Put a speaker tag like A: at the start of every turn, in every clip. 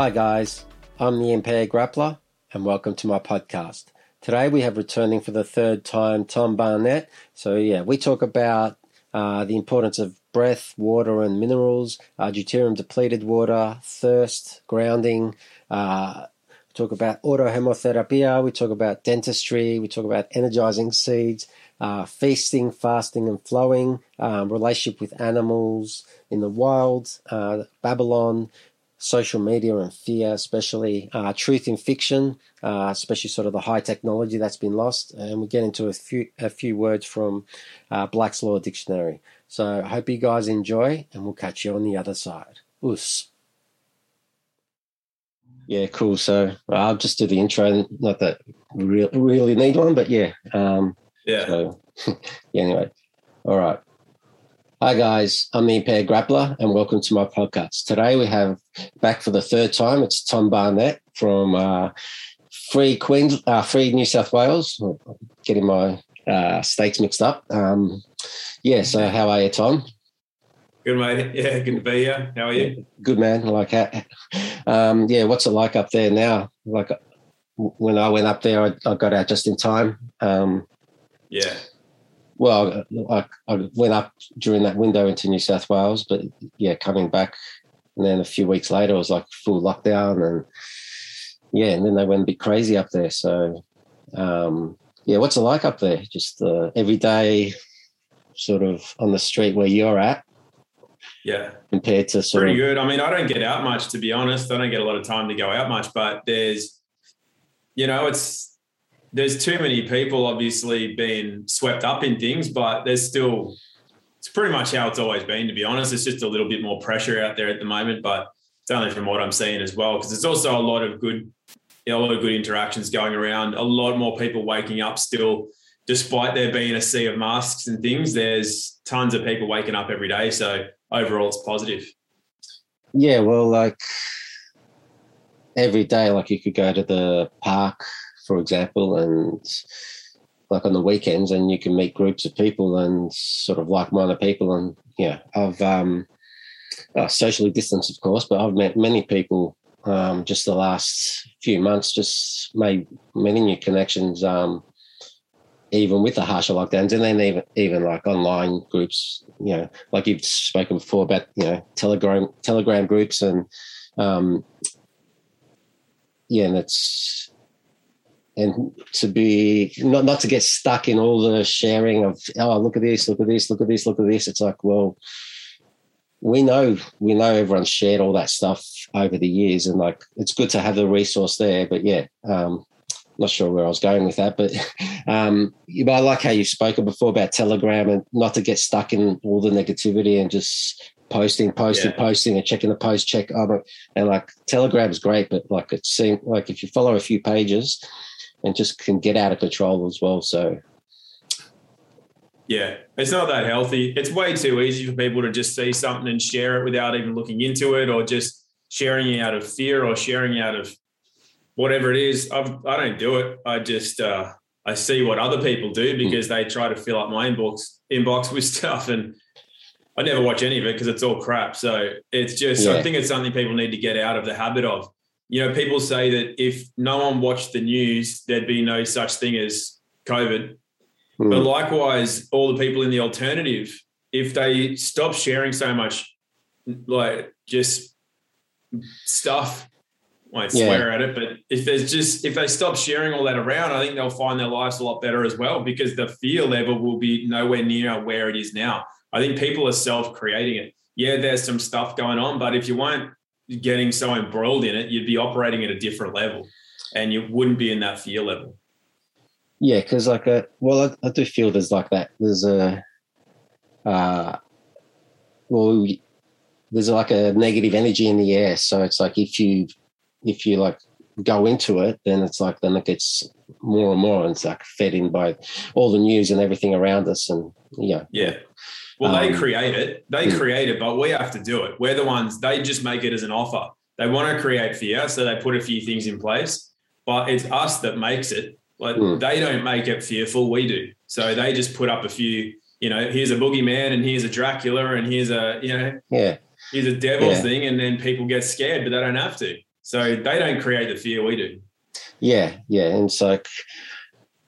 A: Hi, guys. I'm the Impaired Grappler, and welcome to my podcast. Today, we have returning for the third time Tom Barnett. So, yeah, we talk about uh, the importance of breath, water, and minerals, uh, deuterium depleted water, thirst, grounding. Uh, we talk about autohemotherapia. We talk about dentistry. We talk about energizing seeds, uh, feasting, fasting, and flowing, um, relationship with animals in the wild, uh, Babylon, social media and fear, especially uh, truth in fiction, uh, especially sort of the high technology that's been lost. And we get into a few a few words from uh, Black's Law Dictionary. So I hope you guys enjoy, and we'll catch you on the other side. Oos. Yeah, cool. So I'll just do the intro. Not that we really, really need one, but yeah. Um,
B: yeah.
A: So, yeah. Anyway, all right. Hi, guys. I'm the Impaired Grappler, and welcome to my podcast. Today we have back for the third time. It's Tom Barnett from uh, Free Queens, uh, Free New South Wales. Getting my uh, states mixed up. Um, yeah. So, how are you, Tom?
B: Good, mate. Yeah, good to be here. How are you?
A: Good, man. I Like, um, yeah. What's it like up there now? Like, when I went up there, I, I got out just in time. Um,
B: yeah
A: well, I, I, went up during that window into New South Wales, but yeah, coming back, and then a few weeks later, it was like full lockdown, and yeah, and then they went a bit crazy up there. So, um, yeah, what's it like up there? Just uh, every day, sort of on the street where you're at.
B: Yeah,
A: compared to sort
B: pretty
A: of,
B: good. I mean, I don't get out much to be honest. I don't get a lot of time to go out much, but there's, you know, it's there's too many people obviously being swept up in things, but there's still it's pretty much how it's always been, to be honest. It's just a little bit more pressure out there at the moment, but it's only from what I'm seeing as well. Because there's also a lot of good, a lot of good interactions going around, a lot more people waking up still, despite there being a sea of masks and things, there's tons of people waking up every day. So overall it's positive.
A: Yeah, well, like every day, like you could go to the park for example, and like on the weekends, and you can meet groups of people and sort of like-minded people. And yeah, I've um, uh, socially distanced, of course, but I've met many people um, just the last few months. Just made many new connections. Um, even with the harsher lockdowns, and then even even like online groups, you know, like you've spoken before about, you know, Telegram Telegram groups and um, yeah, and it's and to be not not to get stuck in all the sharing of oh look at this look at this look at this look at this it's like well we know we know everyone's shared all that stuff over the years and like it's good to have the resource there but yeah um not sure where I was going with that, but um, but I like how you've spoken before about Telegram and not to get stuck in all the negativity and just posting, posting, yeah. posting, and checking the post, check other, and like Telegram's great, but like it seems like if you follow a few pages, and just can get out of control as well. So,
B: yeah, it's not that healthy. It's way too easy for people to just see something and share it without even looking into it or just sharing it out of fear or sharing out of whatever it is. I've, I do not do it. I just, uh, I see what other people do because mm. they try to fill up my inbox inbox with stuff and I never watch any of it because it's all crap. So it's just yeah. I think it's something people need to get out of the habit of you know, people say that if no one watched the news, there'd be no such thing as COVID. Mm. But likewise, all the people in the alternative, if they stop sharing so much, like just stuff, I won't yeah. swear at it, but if there's just if they stop sharing all that around, I think they'll find their lives a lot better as well because the fear level will be nowhere near where it is now. I think people are self-creating it. Yeah, there's some stuff going on, but if you weren't getting so embroiled in it, you'd be operating at a different level and you wouldn't be in that fear level.
A: Yeah, because like a uh, well, I, I, do feel there's like that. There's a uh, well, there's like a negative energy in the air. So it's like if you if you like go into it, then it's like then it gets more and more, and it's like fed in by all the news and everything around us, and yeah,
B: yeah. Well, um, they create it. They yeah. create it, but we have to do it. We're the ones, they just make it as an offer. They want to create fear, so they put a few things in place, but it's us that makes it. Like mm. they don't make it fearful, we do. So they just put up a few, you know, here's a boogeyman and here's a Dracula and here's a, you know,
A: yeah.
B: here's a devil yeah. thing, and then people get scared, but they don't have to. So they don't create the fear we do.
A: Yeah, yeah, and it's like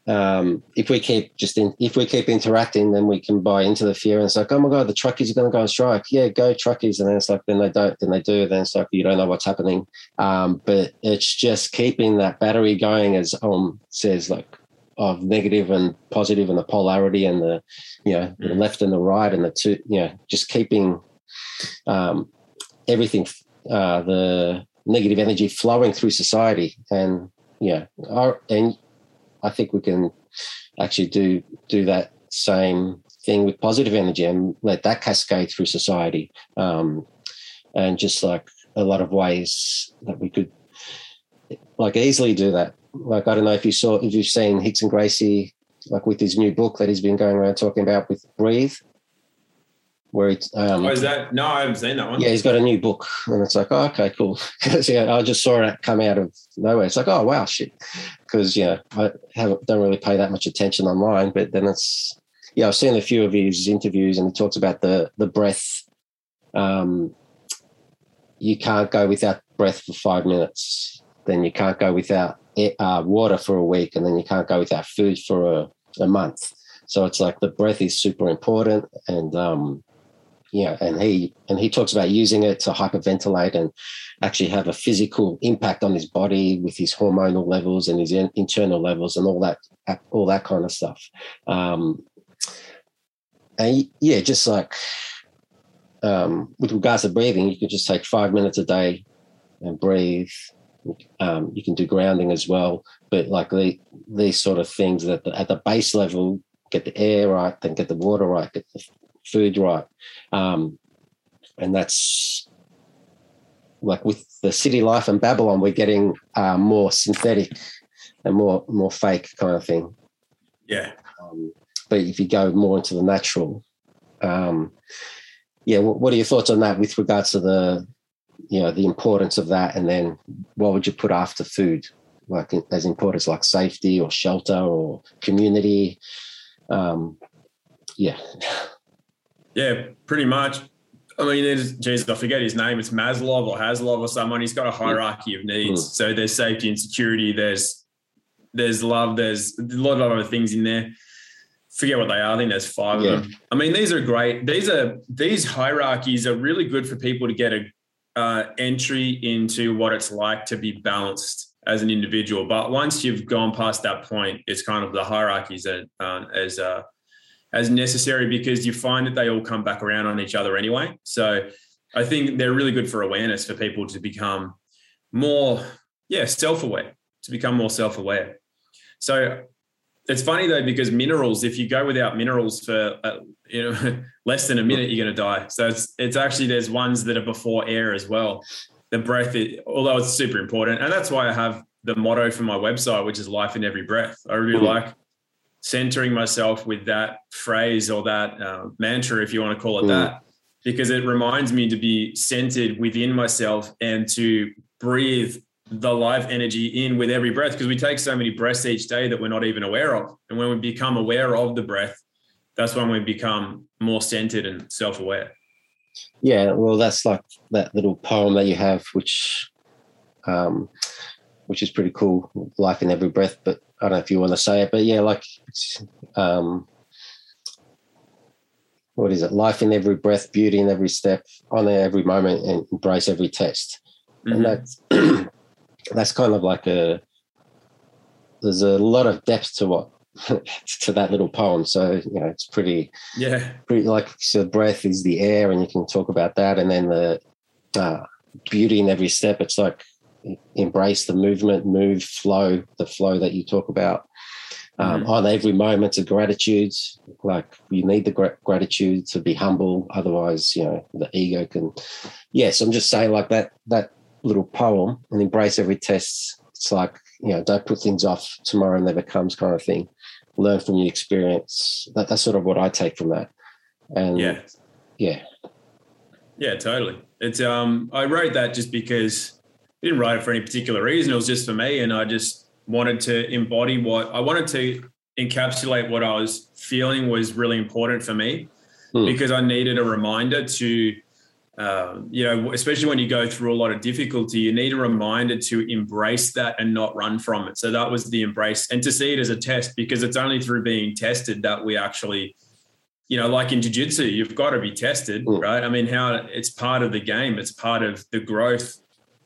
A: um, if we keep just in, if we keep interacting, then we can buy into the fear. And it's like, oh my god, the truckies are going to go on strike. Yeah, go truckies. And then it's like, then they don't, then they do. Then it's like you don't know what's happening. Um, but it's just keeping that battery going, as um says, like of negative and positive and the polarity and the you know the left and the right and the two you know just keeping um, everything uh, the negative energy flowing through society and yeah and I think we can actually do do that same thing with positive energy and let that cascade through society. Um, and just like a lot of ways that we could like easily do that. Like I don't know if you saw if you've seen Rickson Gracie like with his new book that he's been going around talking about with breathe where it's um,
B: oh, is that no i haven't seen that one.
A: Yeah he's got a new book and it's like oh, okay cool. Yeah i just saw it come out of nowhere. It's like oh wow shit. Because yeah i haven't don't really pay that much attention online but then it's yeah i've seen a few of his interviews and he talks about the the breath um you can't go without breath for five minutes. Then you can't go without uh, water for a week and then you can't go without food for a, a month. So it's like the breath is super important and um yeah, and he and he talks about using it to hyperventilate and actually have a physical impact on his body with his hormonal levels and his in, internal levels and all that all that kind of stuff. Um, and yeah, just like um, with regards to breathing, you can just take five minutes a day and breathe. Um, you can do grounding as well, but like the, these sort of things that at the base level, get the air right, then get the water right, get the food right. Um, and that's like with the city life in Babylon, we're getting uh, more synthetic and more more fake kind of thing.
B: Yeah.
A: Um, but if you go more into the natural, um, yeah, what, what, are your thoughts on that with regards to the, you know, the importance of that, and then what would you put after food, like as important as like safety or shelter or community? Um, yeah.
B: Yeah, pretty much. I mean, there's, geez, I forget his name. It's Maslow or Haslov or someone. He's got a hierarchy of needs. Mm. So there's safety and security. There's there's love. There's a lot of other things in there. Forget what they are. I think there's five yeah. of them. I mean, these are great. These are these hierarchies are really good for people to get a uh, entry into what it's like to be balanced as an individual. But once you've gone past that point, it's kind of the hierarchies that uh, as uh, as necessary because you find that they all come back around on each other anyway. So I think they're really good for awareness for people to become more, yeah, self aware, to become more self aware. So it's funny though because minerals, if you go without minerals for uh, you know less than a minute, you're going to die. So it's it's actually there's ones that are before air as well. The breath, is, although it's super important, and that's why I have the motto for my website, which is life in every breath. I really mm-hmm. like centering myself with that phrase or that uh, mantra, if you want to call it mm. that, because it reminds me to be centered within myself and to breathe the life energy in with every breath because we take so many breaths each day that we're not even aware of. And when we become aware of the breath, that's when we become more centered and self aware.
A: Yeah, well, that's like that little poem that you have, which um, which is pretty cool. Life in every breath, but I don't know if you want to say it, but yeah, like, um, what is it? Life in every breath, beauty in every step, honor every moment, and embrace every test. Mm-hmm. And that's that's kind of like a. There's a lot of depth to what to that little poem. So you know, it's pretty.
B: Yeah.
A: Pretty like so. Breath is the air, and you can talk about that, and then the uh, beauty in every step. It's like embrace the movement, move, flow, the flow that you talk about. Um, mm. On every moment of gratitude, like you need the gra- gratitude to be humble. Otherwise, you know, the ego can. Yes, I'm just saying like that. That little poem and embrace every test. It's like you know, don't put things off. Tomorrow never comes, kind of thing. Learn from your experience. That, that's sort of what I take from that. And
B: yeah,
A: yeah,
B: yeah, totally. It's um, I wrote that just because didn't write it for any particular reason. It was just for me, and I just wanted to embody what I wanted to encapsulate what I was feeling was really important for me hmm. because I needed a reminder to um, you know, especially when you go through a lot of difficulty, you need a reminder to embrace that and not run from it. So that was the embrace and to see it as a test because it's only through being tested that we actually, you know, like in jiu-jitsu, you've got to be tested, mm. right? I mean, how it's part of the game, it's part of the growth.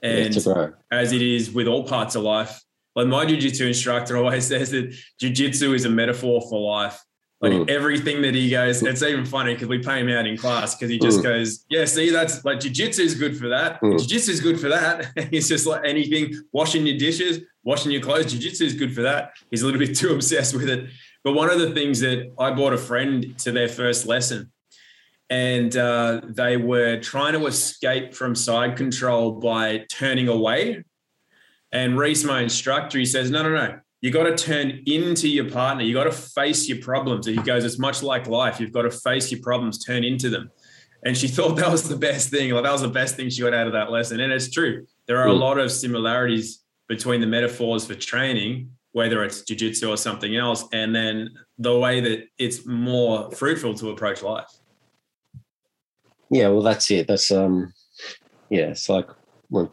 B: And yeah, as it is with all parts of life, like my jiu-jitsu instructor always says that jiu-jitsu is a metaphor for life. Like mm. everything that he goes, it's even funny because we pay him out in class because he just mm. goes, Yeah, see, that's like jujitsu is good for that. Mm. Jiu-jitsu is good for that. He's just like anything, washing your dishes, washing your clothes, jiu-jitsu is good for that. He's a little bit too obsessed with it. But one of the things that I brought a friend to their first lesson, and uh, they were trying to escape from side control by turning away. And Reese, my instructor, he says, No, no, no you got to turn into your partner. You got to face your problems. And he goes, it's much like life. You've got to face your problems, turn into them. And she thought that was the best thing. Like that was the best thing she got out of that lesson. And it's true. There are a lot of similarities between the metaphors for training, whether it's jujitsu or something else, and then the way that it's more fruitful to approach life.
A: Yeah, well, that's it. That's um, yeah. It's like when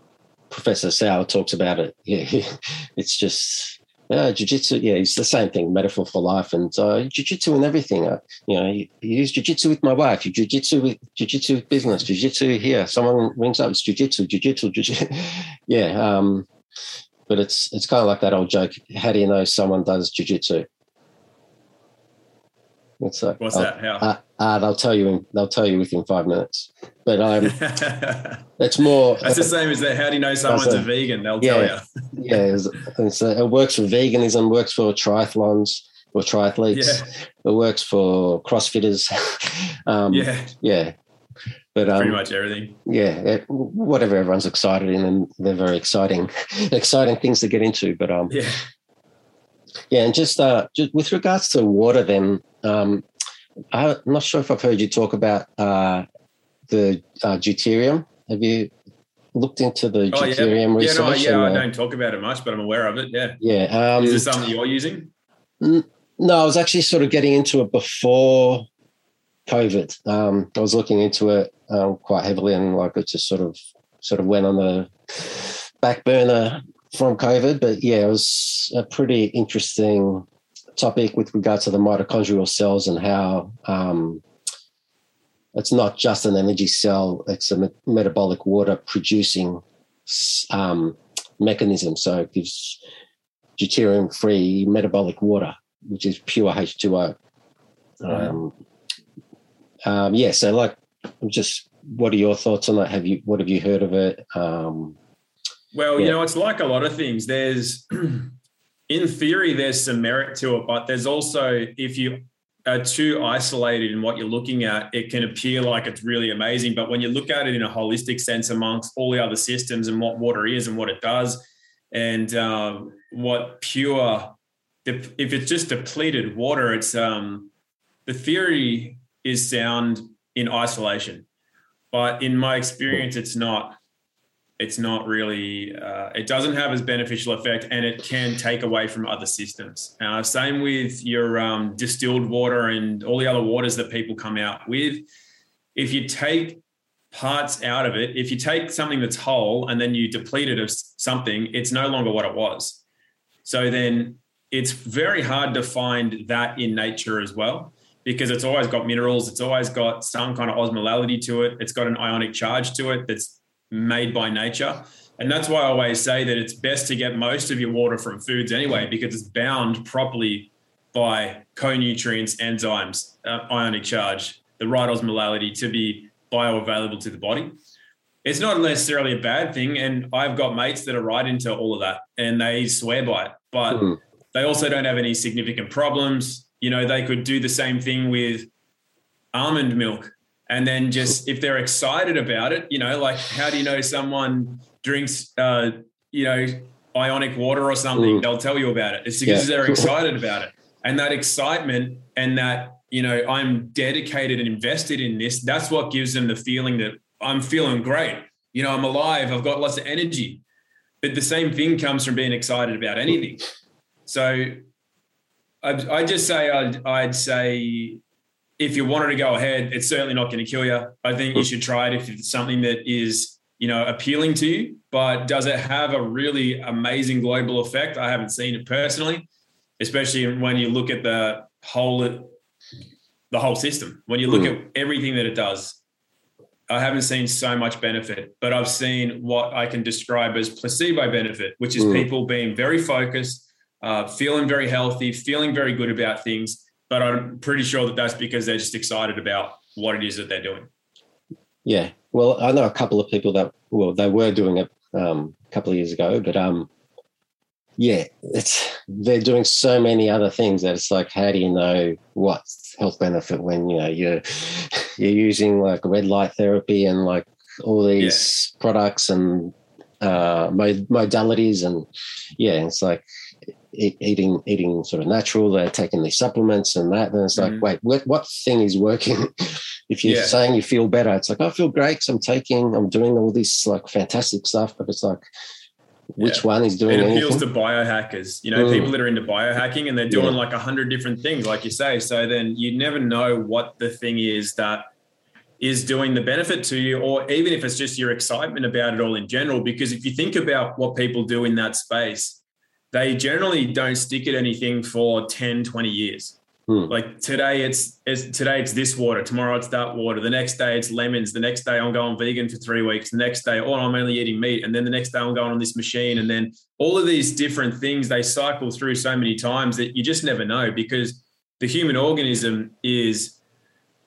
A: Professor Sauer talks about it. Yeah, it's just yeah, jiu-jitsu, yeah, it's the same thing, metaphor for life. And uh, jiu-jitsu and everything. Uh, you know, you, you use jiu-jitsu with my wife, you jiu-jitsu with jiu-jitsu with business, jiu-jitsu here. Someone rings up, it's jiu-jitsu, jiu-jitsu, jiu-jitsu. yeah. Um, but it's it's kind of like that old joke. How do you know someone does jiu-jitsu?
B: What's that? What's that? How? Uh,
A: they'll tell you. In, they'll tell you within five minutes. But um, it's more.
B: That's the same as that. How do you know someone's a, a vegan? They'll
A: yeah,
B: tell
A: you. yeah, it's, it's, uh, it works for veganism. Works for triathlons or triathletes. Yeah. It works for CrossFitters. um, yeah, yeah. But um,
B: pretty much everything.
A: Yeah, it, whatever everyone's excited in, and they're very exciting, exciting things to get into. But um,
B: yeah,
A: yeah, and just uh, just with regards to water, then um, I'm not sure if I've heard you talk about uh, the uh, deuterium. Have you looked into the oh, deuterium
B: yeah.
A: research?
B: Yeah, no, yeah, and, uh, I don't talk about it much, but I'm aware of it. Yeah.
A: Yeah. Um,
B: Is this something you're using?
A: N- no, I was actually sort of getting into it before COVID. Um, I was looking into it um, quite heavily, and like it just sort of sort of went on the back burner from COVID. But yeah, it was a pretty interesting topic with regards to the mitochondrial cells and how um, it's not just an energy cell, it's a metabolic water producing um, mechanism. So it gives deuterium free metabolic water, which is pure H2O. Um, um, yeah, so like, just what are your thoughts on that? Have you, what have you heard of it? Um,
B: well, yeah. you know, it's like a lot of things. There's, in theory, there's some merit to it, but there's also, if you are too isolated in what you're looking at, it can appear like it's really amazing. But when you look at it in a holistic sense amongst all the other systems and what water is and what it does, and um, what pure, if it's just depleted water, it's um, the theory is sound in isolation. But in my experience, it's not it's not really uh, it doesn't have as beneficial effect and it can take away from other systems. Uh, same with your um, distilled water and all the other waters that people come out with. If you take parts out of it if you take something that's whole and then you deplete it of something it's no longer what it was. So then it's very hard to find that in nature as well because it's always got minerals it's always got some kind of osmolality to it it's got an ionic charge to it that's made by nature. And that's why I always say that it's best to get most of your water from foods anyway, because it's bound properly by co-nutrients, enzymes, uh, ionic charge, the right osmolality to be bioavailable to the body. It's not necessarily a bad thing. And I've got mates that are right into all of that and they swear by it, but mm. they also don't have any significant problems. You know, they could do the same thing with almond milk and then just if they're excited about it, you know, like how do you know someone drinks, uh, you know, ionic water or something? Mm. They'll tell you about it. It's because yeah. they're excited about it, and that excitement and that you know I'm dedicated and invested in this. That's what gives them the feeling that I'm feeling great. You know, I'm alive. I've got lots of energy. But the same thing comes from being excited about anything. So I'd, I'd just say I'd, I'd say if you wanted to go ahead, it's certainly not going to kill you. I think you should try it if it's something that is, you know, appealing to you. But does it have a really amazing global effect? I haven't seen it personally, especially when you look at the whole the whole system. When you look mm. at everything that it does, I haven't seen so much benefit, but I've seen what I can describe as placebo benefit, which is mm. people being very focused, uh, feeling very healthy, feeling very good about things. But I'm pretty sure that that's because they're just excited about what it is that they're doing.
A: Yeah. Well, I know a couple of people that, well, they were doing it um, a couple of years ago, but um, yeah, it's they're doing so many other things that it's like, how do you know what's health benefit when you know you're you're using like red light therapy and like all these yeah. products and uh, modalities and yeah, it's like eating eating sort of natural. They're taking these supplements and that. And it's like, mm-hmm. wait, what, what thing is working? if you're yeah. saying you feel better, it's like I feel great because I'm taking, I'm doing all this like fantastic stuff, but it's like which yeah. one is doing it appeals
B: anything? to biohackers you know mm. people that are into biohacking and they're doing yeah. like a hundred different things like you say so then you never know what the thing is that is doing the benefit to you or even if it's just your excitement about it all in general because if you think about what people do in that space they generally don't stick at anything for 10 20 years Hmm. Like today it's, it's today it's this water, tomorrow it's that water, the next day it's lemons, the next day I'm going vegan for three weeks, the next day, oh, I'm only eating meat, and then the next day I'm going on this machine, and then all of these different things they cycle through so many times that you just never know because the human organism is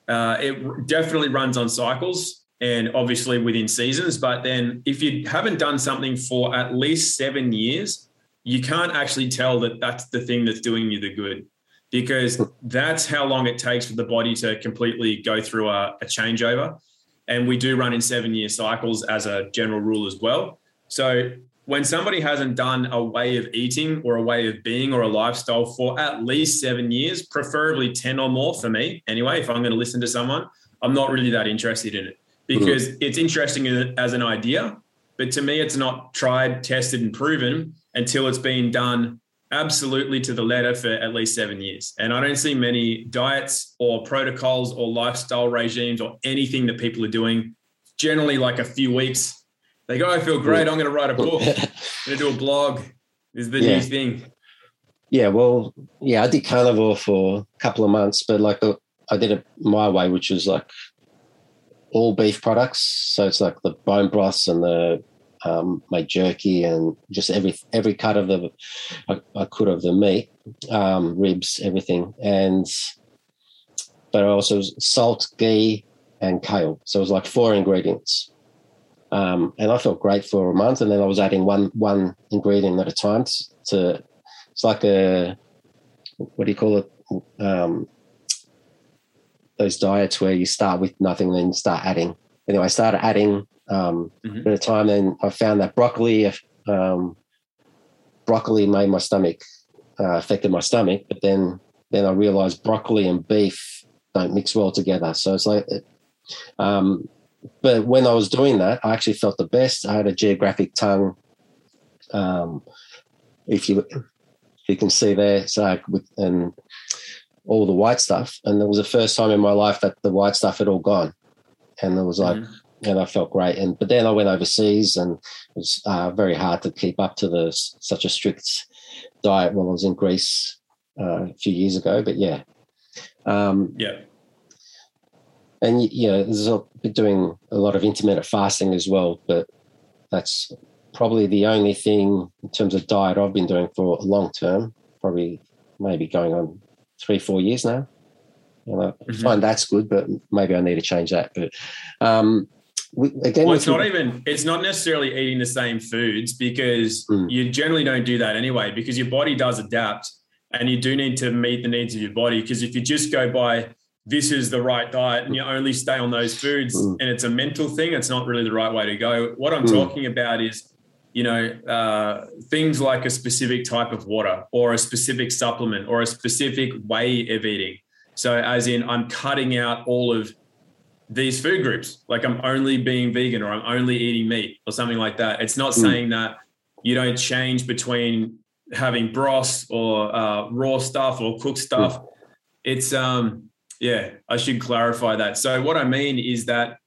B: uh, it definitely runs on cycles and obviously within seasons. But then if you haven't done something for at least seven years, you can't actually tell that that's the thing that's doing you the good because that's how long it takes for the body to completely go through a, a changeover. And we do run in seven year cycles as a general rule as well. So when somebody hasn't done a way of eating or a way of being or a lifestyle for at least seven years, preferably 10 or more for me, anyway, if I'm going to listen to someone, I'm not really that interested in it because mm-hmm. it's interesting as an idea. But to me, it's not tried, tested, and proven until it's been done absolutely to the letter for at least seven years. And I don't see many diets or protocols or lifestyle regimes or anything that people are doing, generally like a few weeks. They go, I feel great. I'm going to write a book. I'm going to do a blog. This Is the yeah. new thing.
A: Yeah, well, yeah, I did carnivore for a couple of months, but like I did it my way, which was like all beef products. So it's like the bone broths and the um, my jerky and just every every cut of the I, I could of the meat, um, ribs, everything, and but also salt, ghee, and kale. So it was like four ingredients, um, and I felt great for a month. And then I was adding one one ingredient at a time to. It's like a what do you call it? Um, those diets where you start with nothing, then you start adding. Anyway, I started adding um, mm-hmm. At a time, then I found that broccoli, um, broccoli made my stomach uh, affected my stomach, but then then I realized broccoli and beef don't mix well together. So it's like, um, but when I was doing that, I actually felt the best. I had a geographic tongue. Um, if you you can see there, so with, and all the white stuff, and it was the first time in my life that the white stuff had all gone, and it was like, mm-hmm and I felt great. And but then I went overseas, and it was uh, very hard to keep up to the such a strict diet when I was in Greece uh, a few years ago. But yeah,
B: um, yeah,
A: and you know, there's a, been doing a lot of intermittent fasting as well, but that's probably the only thing in terms of diet I've been doing for a long term. Probably maybe going on three, four years now. And I mm-hmm. find that's good, but maybe I need to change that. But um,
B: we, again, well, it's not even it's not necessarily eating the same foods because mm. you generally don't do that anyway because your body does adapt and you do need to meet the needs of your body because if you just go by this is the right diet and you only stay on those foods mm. and it's a mental thing it's not really the right way to go what i'm mm. talking about is you know uh, things like a specific type of water or a specific supplement or a specific way of eating so as in i'm cutting out all of these food groups. Like I'm only being vegan or I'm only eating meat or something like that. It's not mm. saying that you don't change between having broth or uh, raw stuff or cooked stuff. Mm. It's um, yeah, I should clarify that. So what I mean is that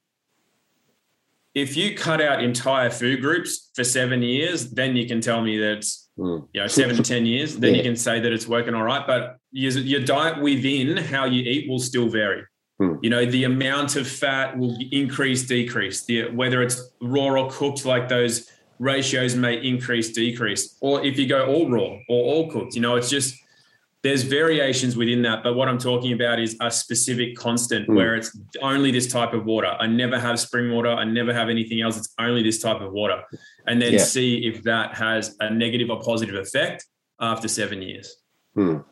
B: if you cut out entire food groups for seven years, then you can tell me that it's mm. you know seven to ten years. Then yeah. you can say that it's working all right. But your, your diet within how you eat will still vary.
A: Mm.
B: You know the amount of fat will increase, decrease. The whether it's raw or cooked, like those ratios may increase, decrease. Or if you go all raw or all cooked, you know, it's just there's variations within that, but what I'm talking about is a specific constant mm. where it's only this type of water. I never have spring water. I never have anything else. It's only this type of water. And then yeah. see if that has a negative or positive effect after seven years.
A: Mm.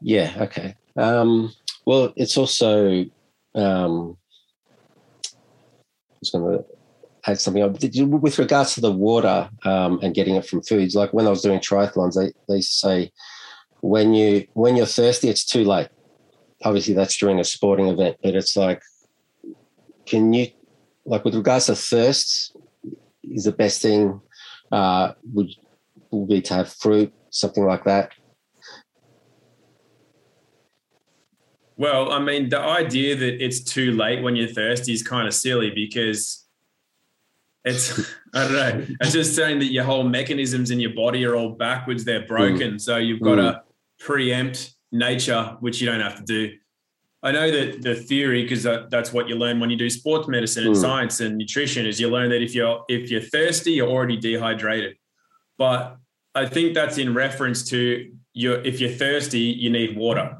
A: Yeah. Okay. Um, well, it's also, um, I was going to add something up. With regards to the water um, and getting it from foods, like when I was doing triathlons, they, they say when you when you're thirsty, it's too late. Obviously, that's during a sporting event, but it's like, can you, like with regards to thirst, is the best thing uh, would would be to have fruit, something like that.
B: Well, I mean, the idea that it's too late when you're thirsty is kind of silly because it's I don't know. It's just saying that your whole mechanisms in your body are all backwards. They're broken. Mm. So you've got mm. to preempt nature, which you don't have to do. I know that the theory, because that, that's what you learn when you do sports medicine and mm. science and nutrition, is you learn that if you're if you're thirsty, you're already dehydrated. But I think that's in reference to your if you're thirsty, you need water,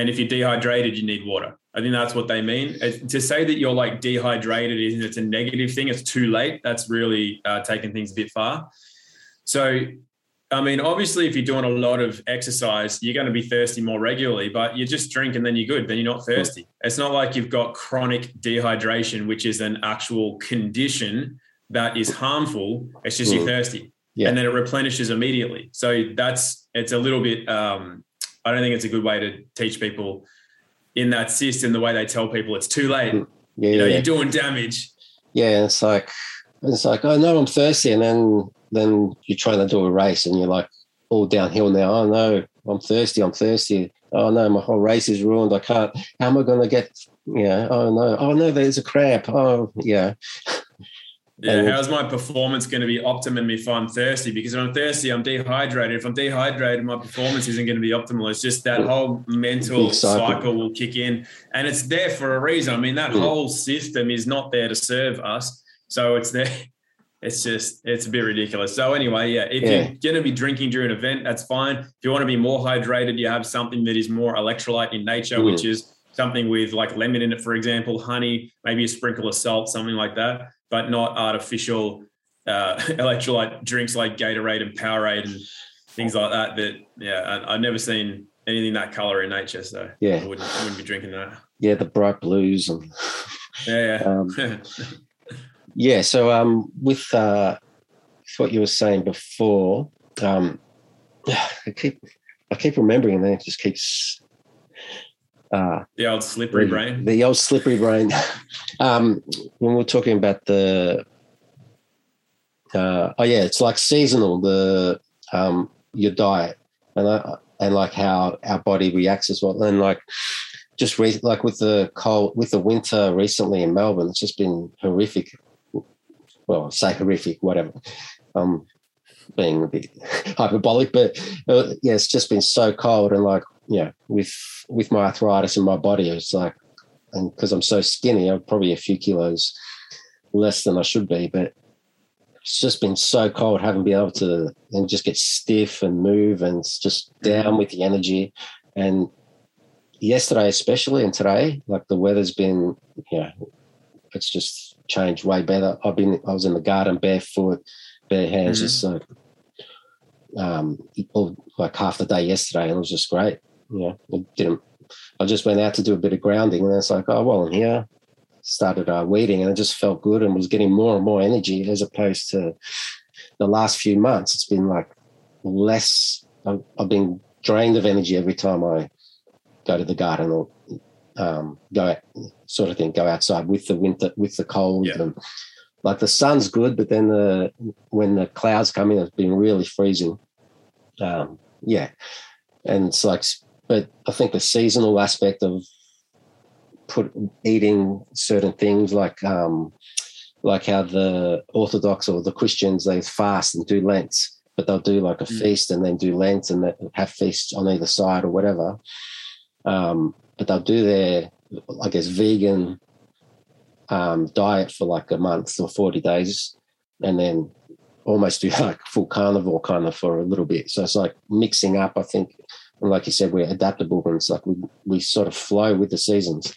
B: and if you're dehydrated, you need water. I think that's what they mean. To say that you're like dehydrated is it's a negative thing. It's too late. That's really uh, taking things a bit far. So, I mean, obviously, if you're doing a lot of exercise, you're going to be thirsty more regularly. But you just drink and then you're good. Then you're not thirsty. It's not like you've got chronic dehydration, which is an actual condition that is harmful. It's just you're thirsty, yeah. and then it replenishes immediately. So that's it's a little bit. Um, I don't think it's a good way to teach people in that system the way they tell people it's too late. Mm. Yeah, you know, yeah. you're doing damage.
A: Yeah, it's like it's like, oh no, I'm thirsty, and then then you're trying to do a race and you're like all downhill now. Oh no, I'm thirsty, I'm thirsty. Oh no, my whole race is ruined. I can't. How am I going to get? Yeah. Oh no. Oh no, there's a cramp. Oh yeah.
B: Yeah, how's my performance going to be optimum if I'm thirsty? Because if I'm thirsty, I'm dehydrated. If I'm dehydrated, my performance isn't going to be optimal. It's just that whole mental cycle will kick in, and it's there for a reason. I mean, that mm. whole system is not there to serve us, so it's there. It's just it's a bit ridiculous. So anyway, yeah, if yeah. you're going to be drinking during an event, that's fine. If you want to be more hydrated, you have something that is more electrolyte in nature, mm. which is something with like lemon in it, for example, honey, maybe a sprinkle of salt, something like that but not artificial uh, electrolyte drinks like Gatorade and Powerade and things like that. That yeah, I, have never seen anything that color in nature, so
A: yeah,
B: I wouldn't, I wouldn't be drinking that.
A: Yeah, the bright blues and
B: yeah,
A: yeah. Um, yeah. So um, with uh, what you were saying before, um, I keep I keep remembering, and then it just keeps
B: uh, the old slippery the, brain.
A: The old slippery brain. um, when we're talking about the, uh, oh yeah, it's like seasonal. The um, your diet and uh, and like how our body reacts as well. And like just re- like with the cold, with the winter recently in Melbourne, it's just been horrific. Well, say horrific, whatever. Um, being a bit hyperbolic, but uh, yeah, it's just been so cold and like yeah, with with my arthritis in my body, it's like, and because I'm so skinny, I'm probably a few kilos less than I should be, but it's just been so cold, haven't been able to, and just get stiff and move, and it's just down with the energy. And yesterday, especially, and today, like the weather's been, yeah, it's just changed way better. I've been, I was in the garden barefoot, bare hands, mm-hmm. just so, um, like half the day yesterday, and it was just great yeah, I didn't. I just went out to do a bit of grounding, and it's like, oh well, I'm here. Started uh, weeding, and it just felt good, and was getting more and more energy as opposed to the last few months. It's been like less. I've, I've been drained of energy every time I go to the garden or um, go out, sort of thing. Go outside with the winter, with the cold, yeah. and like the sun's good, but then the when the clouds come in, it's been really freezing. Um, yeah, and it's like but I think the seasonal aspect of put eating certain things like um, like how the Orthodox or the Christians they fast and do Lent, but they'll do like a mm. feast and then do Lent and have feasts on either side or whatever. Um, but they'll do their, I guess, vegan um, diet for like a month or forty days, and then almost do like full carnivore kind of for a little bit. So it's like mixing up. I think, and like you said, we're adaptable, and it's like we we sort of flow with the seasons.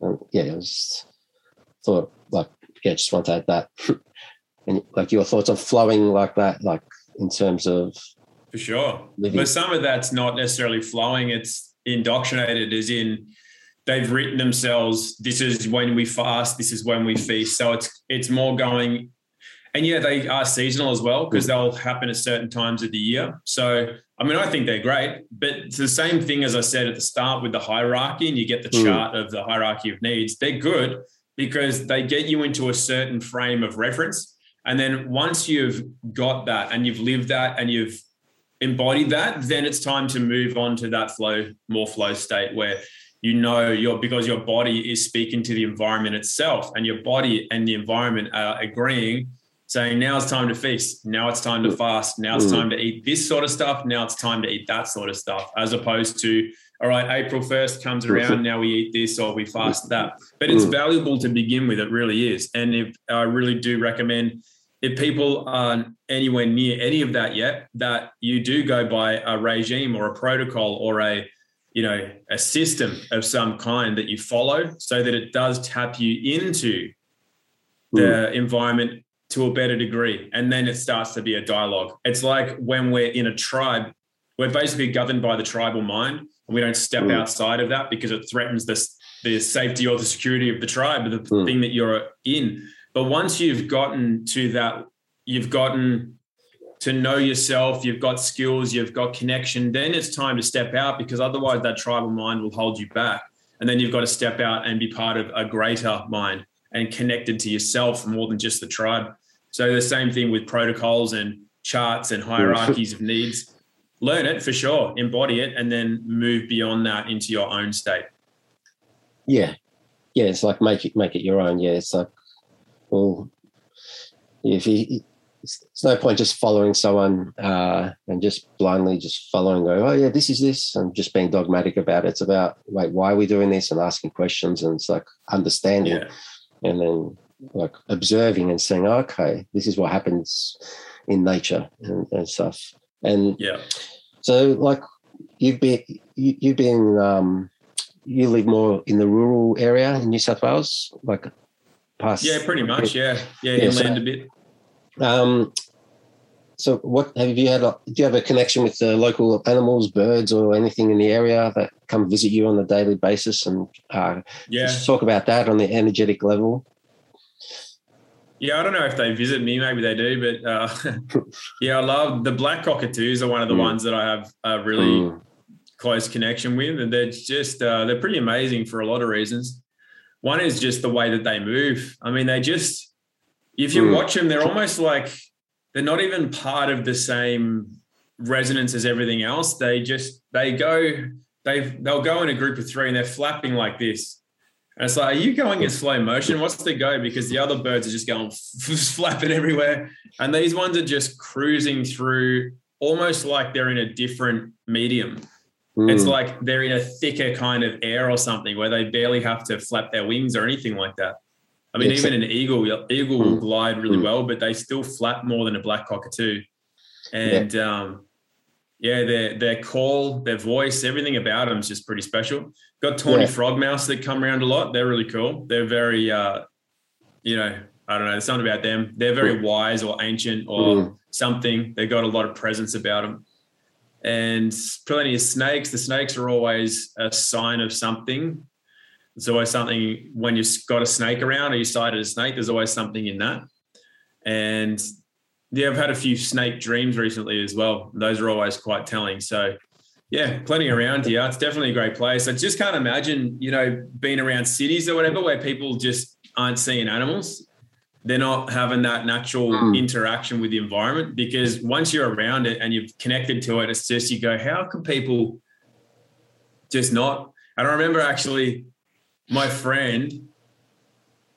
A: And yeah, I just thought like yeah, just want to add that. and like your thoughts on flowing like that, like in terms of
B: for sure. Living. But some of that's not necessarily flowing; it's indoctrinated, as in they've written themselves. This is when we fast. This is when we feast. So it's it's more going and yeah, they are seasonal as well because mm. they'll happen at certain times of the year. So, I mean, I think they're great, but it's the same thing as I said at the start with the hierarchy, and you get the mm. chart of the hierarchy of needs. They're good because they get you into a certain frame of reference. And then once you've got that and you've lived that and you've embodied that, then it's time to move on to that flow, more flow state where you know your because your body is speaking to the environment itself and your body and the environment are agreeing saying now it's time to feast. Now it's time to fast. Now it's mm. time to eat this sort of stuff. Now it's time to eat that sort of stuff as opposed to all right april 1st comes around now we eat this or we fast that. But it's mm. valuable to begin with it really is. And if i really do recommend if people aren't anywhere near any of that yet that you do go by a regime or a protocol or a you know a system of some kind that you follow so that it does tap you into the mm. environment to a better degree. And then it starts to be a dialogue. It's like when we're in a tribe, we're basically governed by the tribal mind and we don't step mm. outside of that because it threatens the, the safety or the security of the tribe, the mm. thing that you're in. But once you've gotten to that, you've gotten to know yourself, you've got skills, you've got connection, then it's time to step out because otherwise that tribal mind will hold you back. And then you've got to step out and be part of a greater mind and connected to yourself more than just the tribe. So the same thing with protocols and charts and hierarchies of needs. Learn it for sure, embody it, and then move beyond that into your own state.
A: Yeah, yeah. It's like make it make it your own. Yeah, it's like well, if you it's no point just following someone uh, and just blindly just following, going, oh yeah, this is this, and just being dogmatic about it. It's about wait, why are we doing this, and asking questions, and it's like understanding. Yeah and then like observing and saying, okay, this is what happens in nature and, and stuff. And
B: yeah,
A: so like you've been you, you've been um, you live more in the rural area in New South Wales, like
B: past. Yeah, pretty much. Yeah, yeah, yeah inland so, a bit.
A: Um, so, what have you had? Do you have a connection with the local animals, birds, or anything in the area that come visit you on a daily basis? And uh, yeah, just talk about that on the energetic level.
B: Yeah, I don't know if they visit me. Maybe they do, but uh, yeah, I love the black cockatoos. Are one of the mm. ones that I have a really mm. close connection with, and they're just uh, they're pretty amazing for a lot of reasons. One is just the way that they move. I mean, they just if you mm. watch them, they're almost like they're not even part of the same resonance as everything else. They just they go they they'll go in a group of three and they're flapping like this. And it's like, are you going in slow motion? What's the go? Because the other birds are just going flapping everywhere. And these ones are just cruising through almost like they're in a different medium. Mm. It's like they're in a thicker kind of air or something where they barely have to flap their wings or anything like that. I mean, even an eagle, eagle will mm. glide really mm. well, but they still flap more than a black cockatoo. And yeah. um, yeah, their their call, their voice, everything about them is just pretty special. Got tawny yeah. frogmouths that come around a lot. They're really cool. They're very, uh, you know, I don't know. There's something about them. They're very mm. wise or ancient or mm. something. They've got a lot of presence about them. And plenty of snakes. The snakes are always a sign of something there's always something when you've got a snake around or you sighted a snake, there's always something in that. And yeah, I've had a few snake dreams recently as well. Those are always quite telling. So yeah, plenty around here. It's definitely a great place. I just can't imagine, you know, being around cities or whatever where people just aren't seeing animals. They're not having that natural mm. interaction with the environment because once you're around it and you've connected to it, it's just you go, how can people just not. And I remember actually my friend,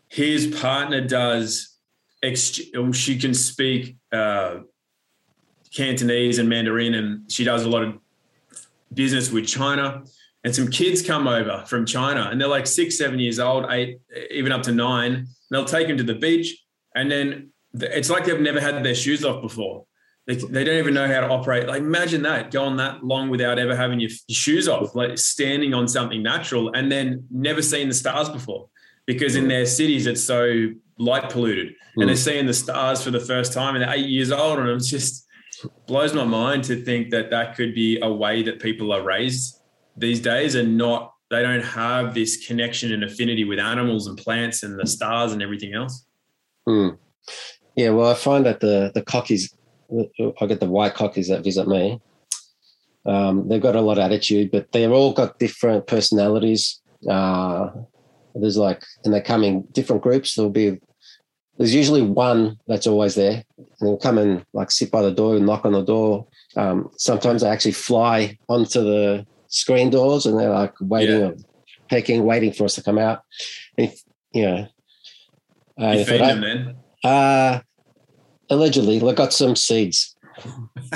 B: his partner does, ex- she can speak uh, Cantonese and Mandarin, and she does a lot of business with China. And some kids come over from China, and they're like six, seven years old, eight, even up to nine. They'll take them to the beach, and then it's like they've never had their shoes off before. They, they don't even know how to operate. Like imagine that going that long without ever having your, your shoes off, like standing on something natural, and then never seen the stars before because in their cities it's so light polluted, and they're mm. seeing the stars for the first time, and they're eight years old, and it's just blows my mind to think that that could be a way that people are raised these days and not they don't have this connection and affinity with animals and plants and the stars and everything else.
A: Hmm. Yeah, well, I find that the the cockies, I get the white cockies that visit me. Um, they've got a lot of attitude, but they've all got different personalities. Uh, there's like, and they come in different groups. There'll be there's usually one that's always there. And they'll come and like sit by the door and knock on the door. Um, sometimes they actually fly onto the screen doors and they're like waiting, yeah. pecking, waiting for us to come out. And if, you know,
B: uh, you feed them then?
A: Uh, allegedly, I got some seeds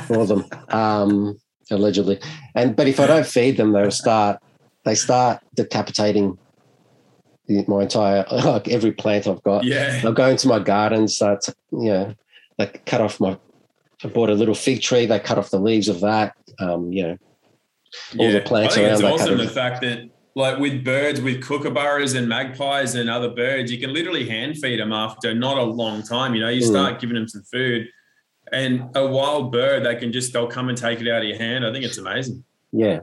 A: for them. Um, allegedly, and but if I don't feed them, they'll start. They start decapitating my entire like every plant I've got.
B: Yeah.
A: They'll go into my garden, start you know, like cut off my I bought a little fig tree, they cut off the leaves of that. Um, you know, all yeah. the plants around.
B: It's awesome the fact that like with birds, with kookaburras and magpies and other birds, you can literally hand feed them after not a long time. You know, you hmm. start mm. giving them some food, and a wild bird, they can just they'll come and take it out of your hand. I think it's amazing.
A: Yeah,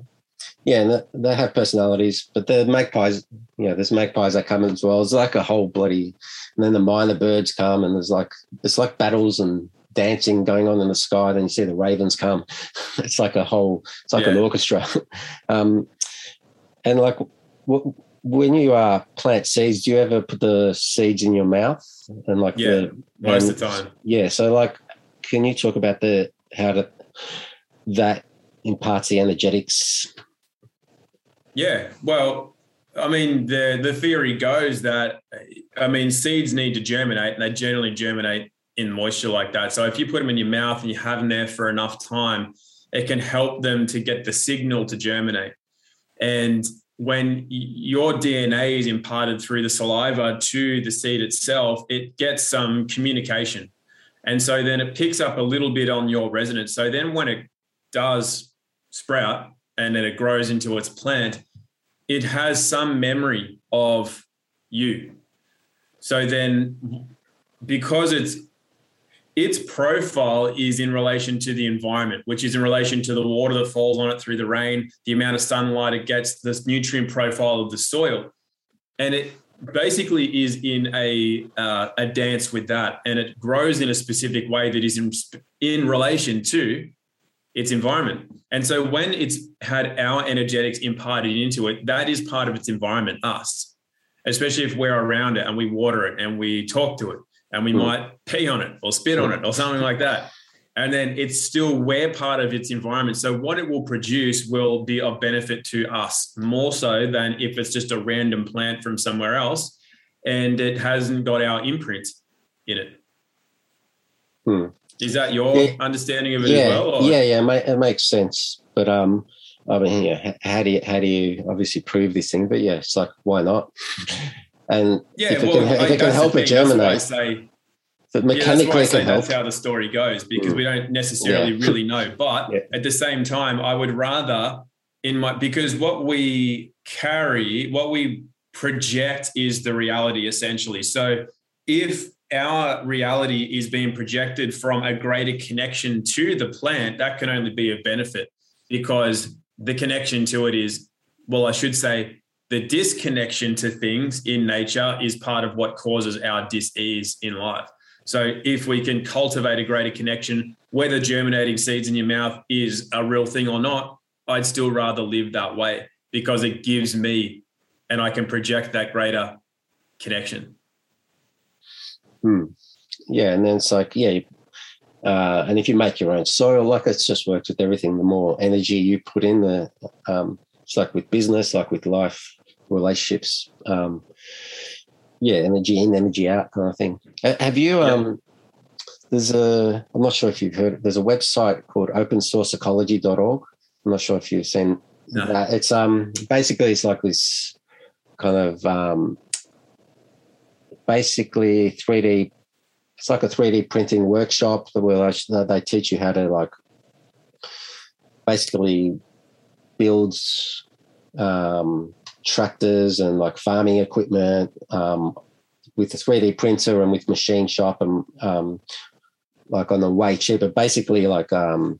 A: yeah, and they have personalities, but the magpies, you know, there's magpies that come as well. It's like a whole bloody, and then the myna birds come, and there's like it's like battles and dancing going on in the sky. Then you see the ravens come. it's like a whole, it's like yeah. an orchestra. um, and like when you uh, plant seeds, do you ever put the seeds in your mouth and like
B: yeah,
A: the,
B: most of the time?
A: Yeah. So like, can you talk about the how to that imparts the energetics
B: yeah, well, I mean, the the theory goes that I mean, seeds need to germinate, and they generally germinate in moisture like that. So if you put them in your mouth and you have them there for enough time, it can help them to get the signal to germinate. And when your DNA is imparted through the saliva to the seed itself, it gets some communication. And so then it picks up a little bit on your resonance. So then when it does sprout, and then it grows into its plant, it has some memory of you. So then, because it's its profile is in relation to the environment, which is in relation to the water that falls on it through the rain, the amount of sunlight it gets, the nutrient profile of the soil, and it basically is in a uh, a dance with that, and it grows in a specific way that is in in relation to its environment. And so when it's had our energetics imparted into it, that is part of its environment, us, especially if we're around it and we water it and we talk to it and we mm. might pee on it or spit on it or something like that. And then it's still we're part of its environment. So what it will produce will be of benefit to us more so than if it's just a random plant from somewhere else and it hasn't got our imprint in it.
A: Hmm.
B: Is that your yeah, understanding of it
A: yeah,
B: as well? Or?
A: Yeah, yeah, it makes sense. But um, I mean, yeah, how do you how do you obviously prove this thing? But yeah, it's like why not? And
B: yeah, if well, it can, if it can help it germinate, say,
A: but mechanically
B: yeah, that's, that's how the story goes because mm. we don't necessarily yeah. really know. But yeah. at the same time, I would rather in my because what we carry, what we project is the reality essentially. So if our reality is being projected from a greater connection to the plant, that can only be a benefit because the connection to it is, well, I should say, the disconnection to things in nature is part of what causes our dis-ease in life. So if we can cultivate a greater connection, whether germinating seeds in your mouth is a real thing or not, I'd still rather live that way because it gives me and I can project that greater connection.
A: Hmm. Yeah, and then it's like, yeah, uh, and if you make your own soil, like it's just works with everything. The more energy you put in, the um, it's like with business, like with life, relationships. Um, yeah, energy in, energy out, kind of thing. Have you? Yeah. Um, there's a. I'm not sure if you've heard. There's a website called OpenSourceEcology.org. I'm not sure if you've seen no. that. It's um basically it's like this kind of um basically 3D. It's like a 3D printing workshop where they teach you how to like basically builds um, tractors and like farming equipment um, with a 3D printer and with machine shop and um, like on the way cheaper. Basically, like um,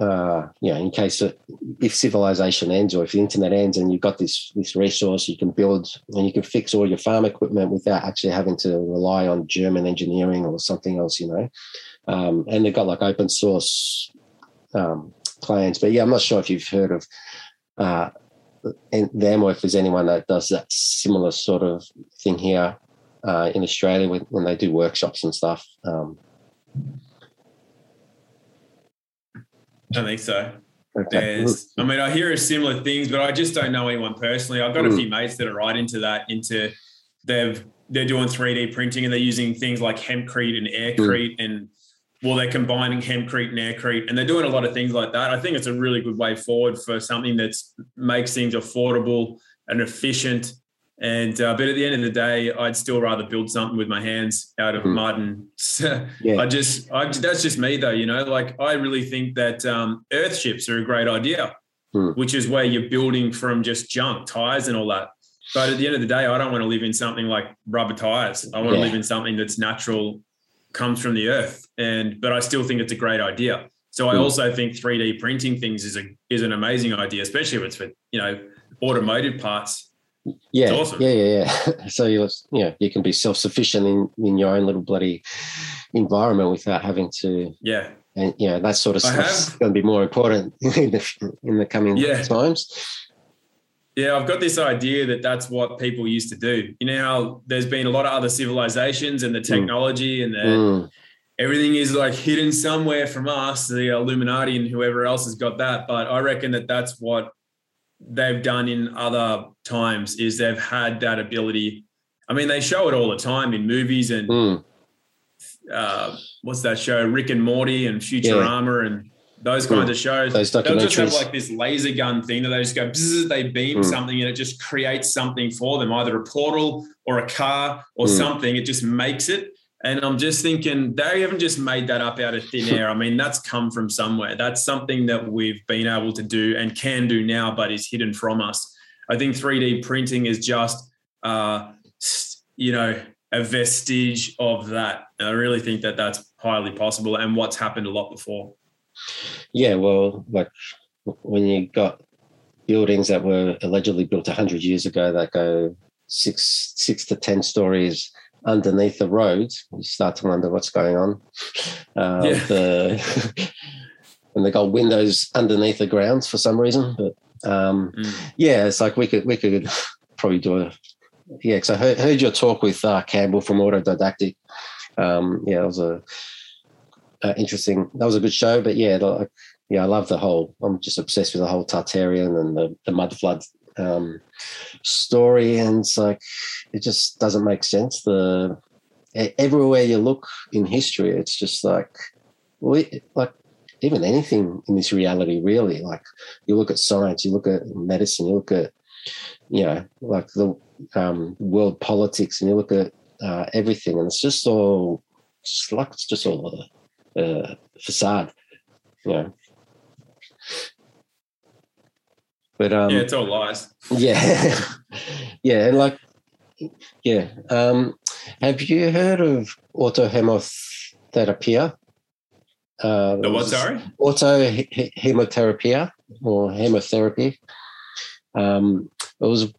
A: uh, you know, in case of, if civilization ends or if the internet ends and you've got this this resource, you can build and you can fix all your farm equipment without actually having to rely on German engineering or something else, you know. Um, and they've got like open source um, plans. But yeah, I'm not sure if you've heard of uh, them or if there's anyone that does that similar sort of thing here uh, in Australia when, when they do workshops and stuff. Um,
B: I don't think so. Okay. I mean, I hear similar things, but I just don't know anyone personally. I've got mm. a few mates that are right into that. Into they've they're doing 3D printing and they're using things like hempcrete and aircrete mm. and well, they're combining hempcrete and aircrete, and they're doing a lot of things like that. I think it's a really good way forward for something that makes things affordable and efficient. And uh, but at the end of the day, I'd still rather build something with my hands out of mm. mud. And yeah. I just, I, that's just me though. You know, like I really think that um, earth ships are a great idea, mm. which is where you're building from just junk, tires, and all that. But at the end of the day, I don't want to live in something like rubber tires. I want yeah. to live in something that's natural comes from the earth. And but I still think it's a great idea. So I hmm. also think 3D printing things is a is an amazing idea, especially if it's for you know automotive parts.
A: Yeah, awesome. yeah, yeah, yeah. So you yeah you can be self sufficient in in your own little bloody environment without having to
B: yeah
A: and yeah you know, that sort of stuff is going to be more important in the in the coming yeah. times.
B: Yeah, I've got this idea that that's what people used to do. You know how there's been a lot of other civilizations and the hmm. technology mm. and the, mm. everything is like hidden somewhere from us, the Illuminati and whoever else has got that. But I reckon that that's what they've done in other times is they've had that ability. I mean, they show it all the time in movies and mm. uh, what's that show, Rick and Morty and Futurama yeah. and those kinds mm. of shows. Those They'll just have like this laser gun thing that they just go, bzz, they beam mm. something and it just creates something for them, either a portal or a car or mm. something. It just makes it. And I'm just thinking they haven't just made that up out of thin air. I mean, that's come from somewhere. That's something that we've been able to do and can do now, but is hidden from us. I think 3D printing is just, uh, you know, a vestige of that. And I really think that that's highly possible and what's happened a lot before.
A: Yeah, well, like when you got buildings that were allegedly built 100 years ago that go six six to 10 stories underneath the road, you start to wonder what's going on. Uh, yeah. The, and they got windows underneath the grounds for some reason. But um, mm. yeah, it's like we could we could probably do a yeah. Because I heard, heard, your talk with uh, Campbell from Autodidactic. Um, yeah, it was a uh, interesting. That was a good show, but yeah, like, yeah, I love the whole. I'm just obsessed with the whole Tartarian and the, the mud flood um, story, and it's like it just doesn't make sense. The everywhere you look in history, it's just like we like even anything in this reality, really. Like you look at science, you look at medicine, you look at you know like the um, world politics, and you look at uh, everything, and it's just all it's like it's just all uh, facade. Yeah. But um,
B: yeah, it's all lies.
A: Yeah, yeah, and like, yeah. Um, have you heard of autohemotherapia?
B: Uh, the what? Sorry,
A: auto hemotherapia or hemotherapy. Um, it was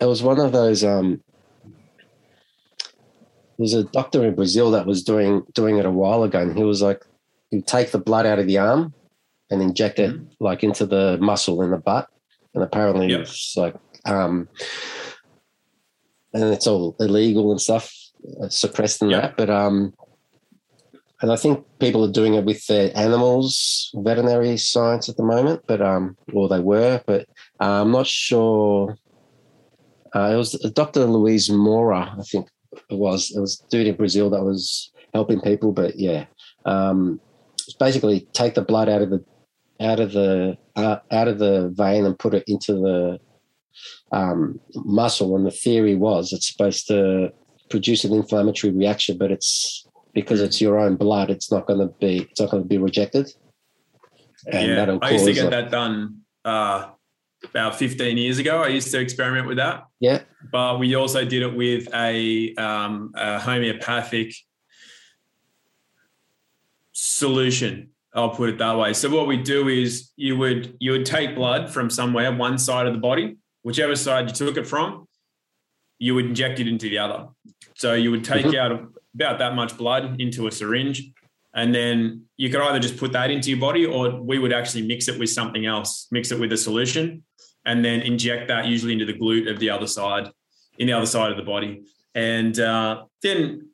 A: it was one of those um, there's a doctor in Brazil that was doing doing it a while ago, and he was like, you take the blood out of the arm and inject it mm-hmm. like into the muscle in the butt, and apparently yep. it's like, um, and it's all illegal and stuff, uh, suppressed and yep. that. But um, and I think people are doing it with their animals, veterinary science at the moment, but um, or they were, but uh, I'm not sure. Uh, it was Dr. Luiz Moura, I think it was. It was a dude in Brazil that was helping people, but yeah, um, basically take the blood out of the out of the uh, out of the vein and put it into the um, muscle. And the theory was it's supposed to produce an inflammatory reaction, but it's because it's your own blood, it's not going to be it's not going to be rejected.
B: And yeah, I used to get that done uh, about 15 years ago. I used to experiment with that.
A: Yeah,
B: but we also did it with a, um, a homeopathic solution. I'll put it that way. So what we do is you would you would take blood from somewhere, one side of the body, whichever side you took it from, you would inject it into the other. So you would take mm-hmm. out about that much blood into a syringe. And then you could either just put that into your body or we would actually mix it with something else, mix it with a solution, and then inject that usually into the glute of the other side, in the other side of the body. And uh, then,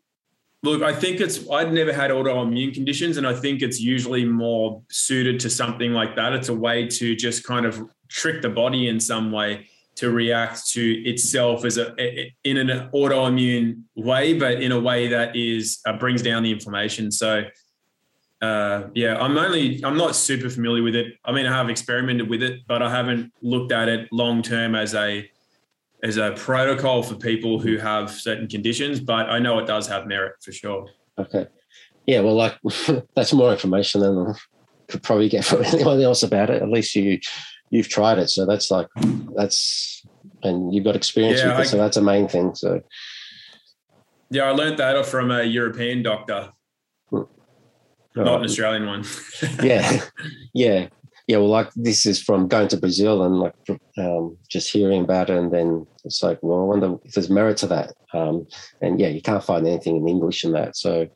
B: look, I think it's, I'd never had autoimmune conditions, and I think it's usually more suited to something like that. It's a way to just kind of trick the body in some way to react to itself as a in an autoimmune way, but in a way that is uh, brings down the inflammation. So, uh, yeah, I'm only I'm not super familiar with it. I mean, I have experimented with it, but I haven't looked at it long term as a as a protocol for people who have certain conditions. But I know it does have merit for sure.
A: Okay, yeah, well, like that's more information than I could probably get from anyone else about it. At least you you've tried it, so that's like that's and you've got experience yeah, with it, I, so that's a main thing. So
B: yeah, I learned that from a European doctor. Not an Australian one.
A: yeah, yeah, yeah. Well, like this is from going to Brazil and like um, just hearing about it, and then it's like, well, I wonder if there's merit to that. Um, and yeah, you can't find anything in English in that. So,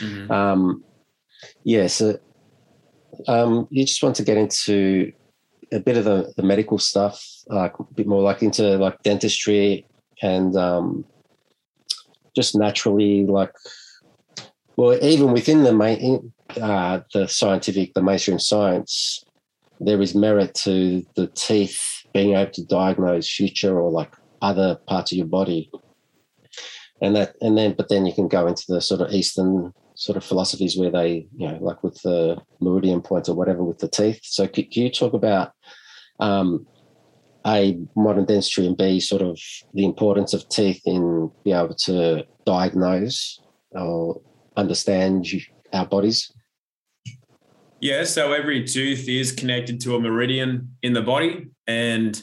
A: mm-hmm. um, yeah, so um, you just want to get into a bit of the, the medical stuff, like a bit more like into like dentistry and um, just naturally like well even within the main uh, the scientific the mainstream science there is merit to the teeth being able to diagnose future or like other parts of your body and that and then but then you can go into the sort of eastern sort of philosophies where they, you know, like with the meridian points or whatever with the teeth. So, can, you talk about um, a modern dentistry and b sort of the importance of teeth in be able to diagnose or understand our bodies?
B: Yeah, so every tooth is connected to a meridian in the body. And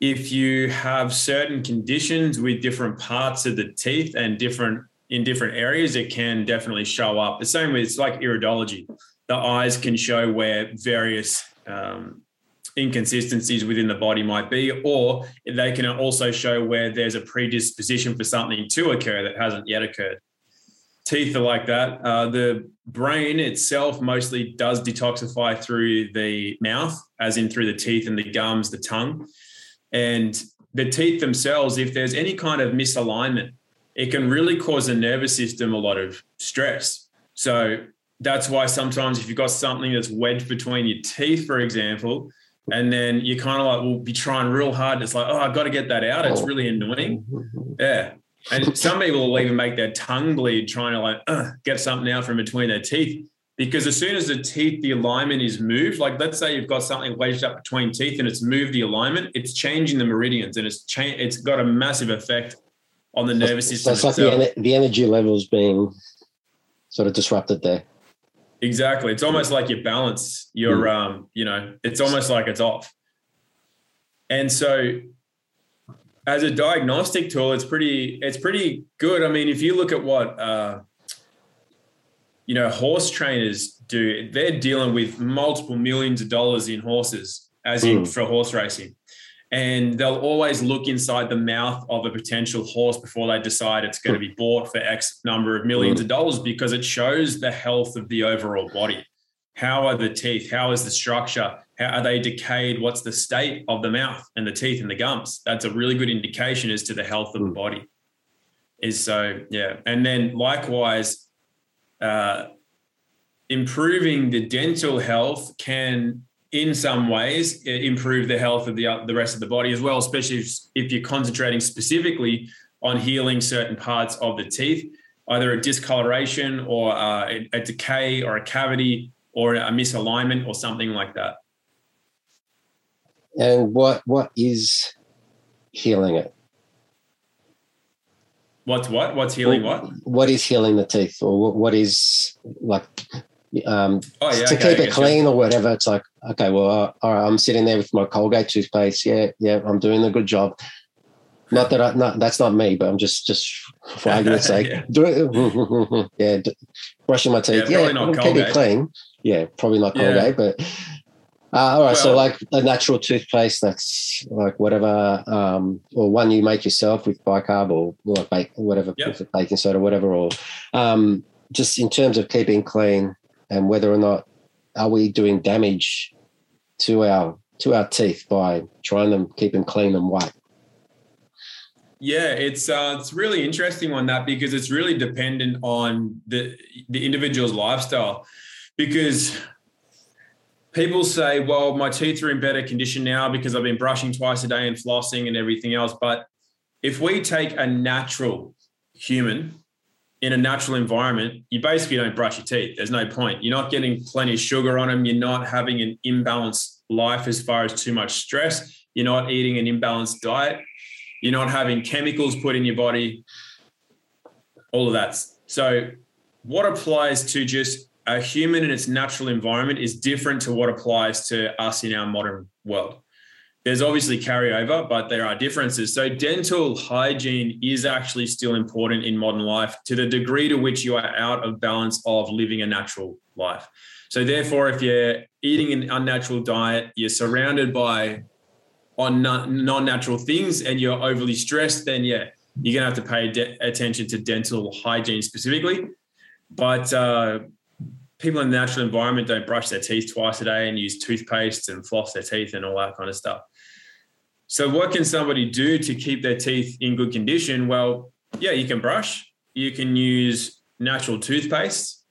B: if you have certain conditions with different parts of the teeth and different in different areas, it can definitely show up. The same with it's like iridology. The eyes can show where various um, inconsistencies within the body might be, or they can also show where there's a predisposition for something to occur that hasn't yet occurred. Teeth are like that. Uh, the brain itself mostly does detoxify through the mouth, as in through the teeth and the gums, the tongue. And the teeth themselves, if there's any kind of misalignment, it can really cause the nervous system a lot of stress. So that's why sometimes if you've got something that's wedged between your teeth, for example, and then you kind of like will be trying real hard. It's like, oh, I've got to get that out. It's really annoying. Yeah. And some people will even make their tongue bleed trying to like uh, get something out from between their teeth. Because as soon as the teeth, the alignment is moved, like let's say you've got something wedged up between teeth and it's moved the alignment, it's changing the meridians and it's cha- it's got a massive effect on the nervous system.
A: So it's like the, the energy levels being sort of disrupted there.
B: Exactly. It's almost like your balance, your mm. um, you know, it's almost like it's off. And so as a diagnostic tool, it's pretty, it's pretty good. I mean, if you look at what uh, you know, horse trainers do, they're dealing with multiple millions of dollars in horses, as mm. in for horse racing and they'll always look inside the mouth of a potential horse before they decide it's going to be bought for X number of millions of dollars because it shows the health of the overall body. How are the teeth? How is the structure? How are they decayed? What's the state of the mouth and the teeth and the gums? That's a really good indication as to the health of the body. Is so, yeah. And then likewise, uh, improving the dental health can in some ways improve the health of the the rest of the body as well especially if, if you're concentrating specifically on healing certain parts of the teeth either a discoloration or uh, a, a decay or a cavity or a misalignment or something like that
A: and what what is healing it
B: what's what what's healing what
A: what is healing the teeth or what is like um,
B: oh, yeah,
A: to
B: okay,
A: keep it clean you. or whatever. It's like, okay, well, uh, all right, I'm sitting there with my Colgate toothpaste. Yeah, yeah, I'm doing a good job. Not that I, not that's not me, but I'm just just for argument's sake, yeah, do, yeah brushing my teeth. Yeah, yeah keep it clean. Yeah, probably not Colgate, but uh, all right. Well, so like a natural toothpaste, that's like whatever, um, or one you make yourself with bicarb or, or bake, whatever, yep. baking soda, whatever, or um, just in terms of keeping clean and whether or not are we doing damage to our to our teeth by trying to keep them clean and white.
B: Yeah, it's uh, it's really interesting on that because it's really dependent on the the individual's lifestyle. Because people say, "Well, my teeth are in better condition now because I've been brushing twice a day and flossing and everything else." But if we take a natural human in a natural environment, you basically don't brush your teeth. There's no point. You're not getting plenty of sugar on them. You're not having an imbalanced life as far as too much stress. You're not eating an imbalanced diet. You're not having chemicals put in your body. All of that. So, what applies to just a human in its natural environment is different to what applies to us in our modern world there's obviously carryover, but there are differences. So, dental hygiene is actually still important in modern life to the degree to which you are out of balance of living a natural life. So, therefore, if you're eating an unnatural diet, you're surrounded by on non-natural things, and you're overly stressed, then yeah, you're gonna have to pay de- attention to dental hygiene specifically. But uh, people in the natural environment don't brush their teeth twice a day and use toothpaste and floss their teeth and all that kind of stuff. So, what can somebody do to keep their teeth in good condition? Well, yeah, you can brush. You can use natural toothpaste.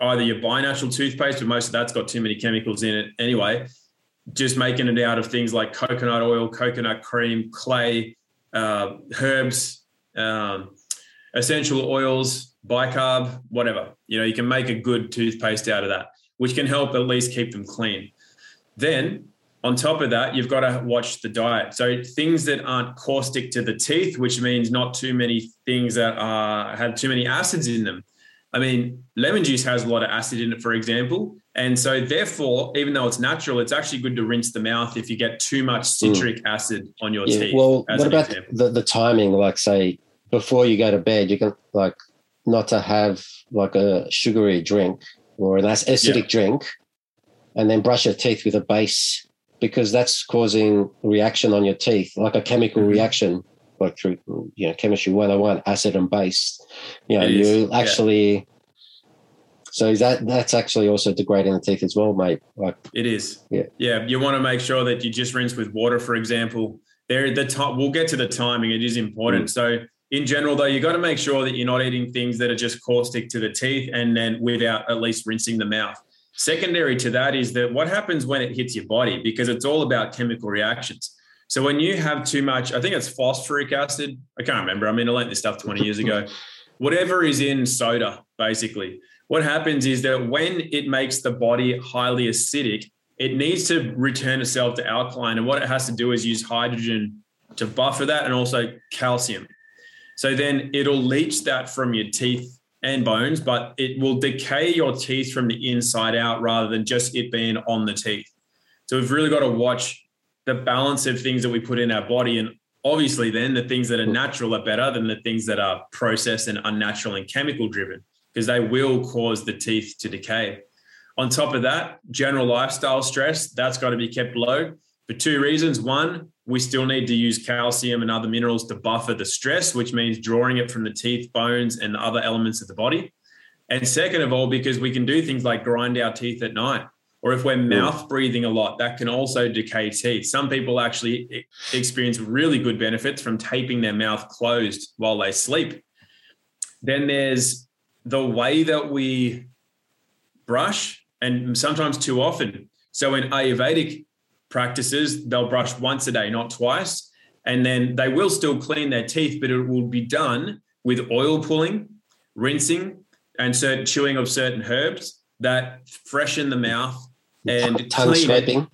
B: Either you buy natural toothpaste, but most of that's got too many chemicals in it anyway. Just making it out of things like coconut oil, coconut cream, clay, uh, herbs, um, essential oils, bicarb, whatever. You know, you can make a good toothpaste out of that, which can help at least keep them clean. Then on top of that, you've got to watch the diet. So things that aren't caustic to the teeth, which means not too many things that are, have too many acids in them. I mean, lemon juice has a lot of acid in it, for example. And so, therefore, even though it's natural, it's actually good to rinse the mouth if you get too much hmm. citric mm. acid on your yeah, teeth.
A: Well, what about the, the timing? Like, say, before you go to bed, you can, like, not to have like a sugary drink or an acidic yeah. drink and then brush your teeth with a base because that's causing reaction on your teeth, like a chemical mm-hmm. reaction, like through you know chemistry 101, acid and base. You know, you actually. Yeah. So is that that's actually also degrading the teeth as well, mate. Like
B: it is. Yeah. Yeah. You want to make sure that you just rinse with water, for example. There, the time we'll get to the timing. It is important. Mm. So in general, though, you've got to make sure that you're not eating things that are just caustic to the teeth, and then without at least rinsing the mouth. Secondary to that is that what happens when it hits your body, because it's all about chemical reactions. So when you have too much, I think it's phosphoric acid. I can't remember. I mean, I learned this stuff 20 years ago. Whatever is in soda, basically, what happens is that when it makes the body highly acidic, it needs to return itself to alkaline. And what it has to do is use hydrogen to buffer that and also calcium. So then it'll leach that from your teeth and bones, but it will decay your teeth from the inside out rather than just it being on the teeth. So we've really got to watch the balance of things that we put in our body. And obviously, then the things that are natural are better than the things that are processed and unnatural and chemical driven because they will cause the teeth to decay. On top of that, general lifestyle stress, that's got to be kept low for two reasons. One, we still need to use calcium and other minerals to buffer the stress, which means drawing it from the teeth, bones, and other elements of the body. And second of all, because we can do things like grind our teeth at night, or if we're mm. mouth breathing a lot, that can also decay teeth. Some people actually experience really good benefits from taping their mouth closed while they sleep. Then there's the way that we brush and sometimes too often. So in Ayurvedic practices, they'll brush once a day, not twice. And then they will still clean their teeth, but it will be done with oil pulling, rinsing, and certain chewing of certain herbs that freshen the mouth and
A: tongue scraping.
B: It.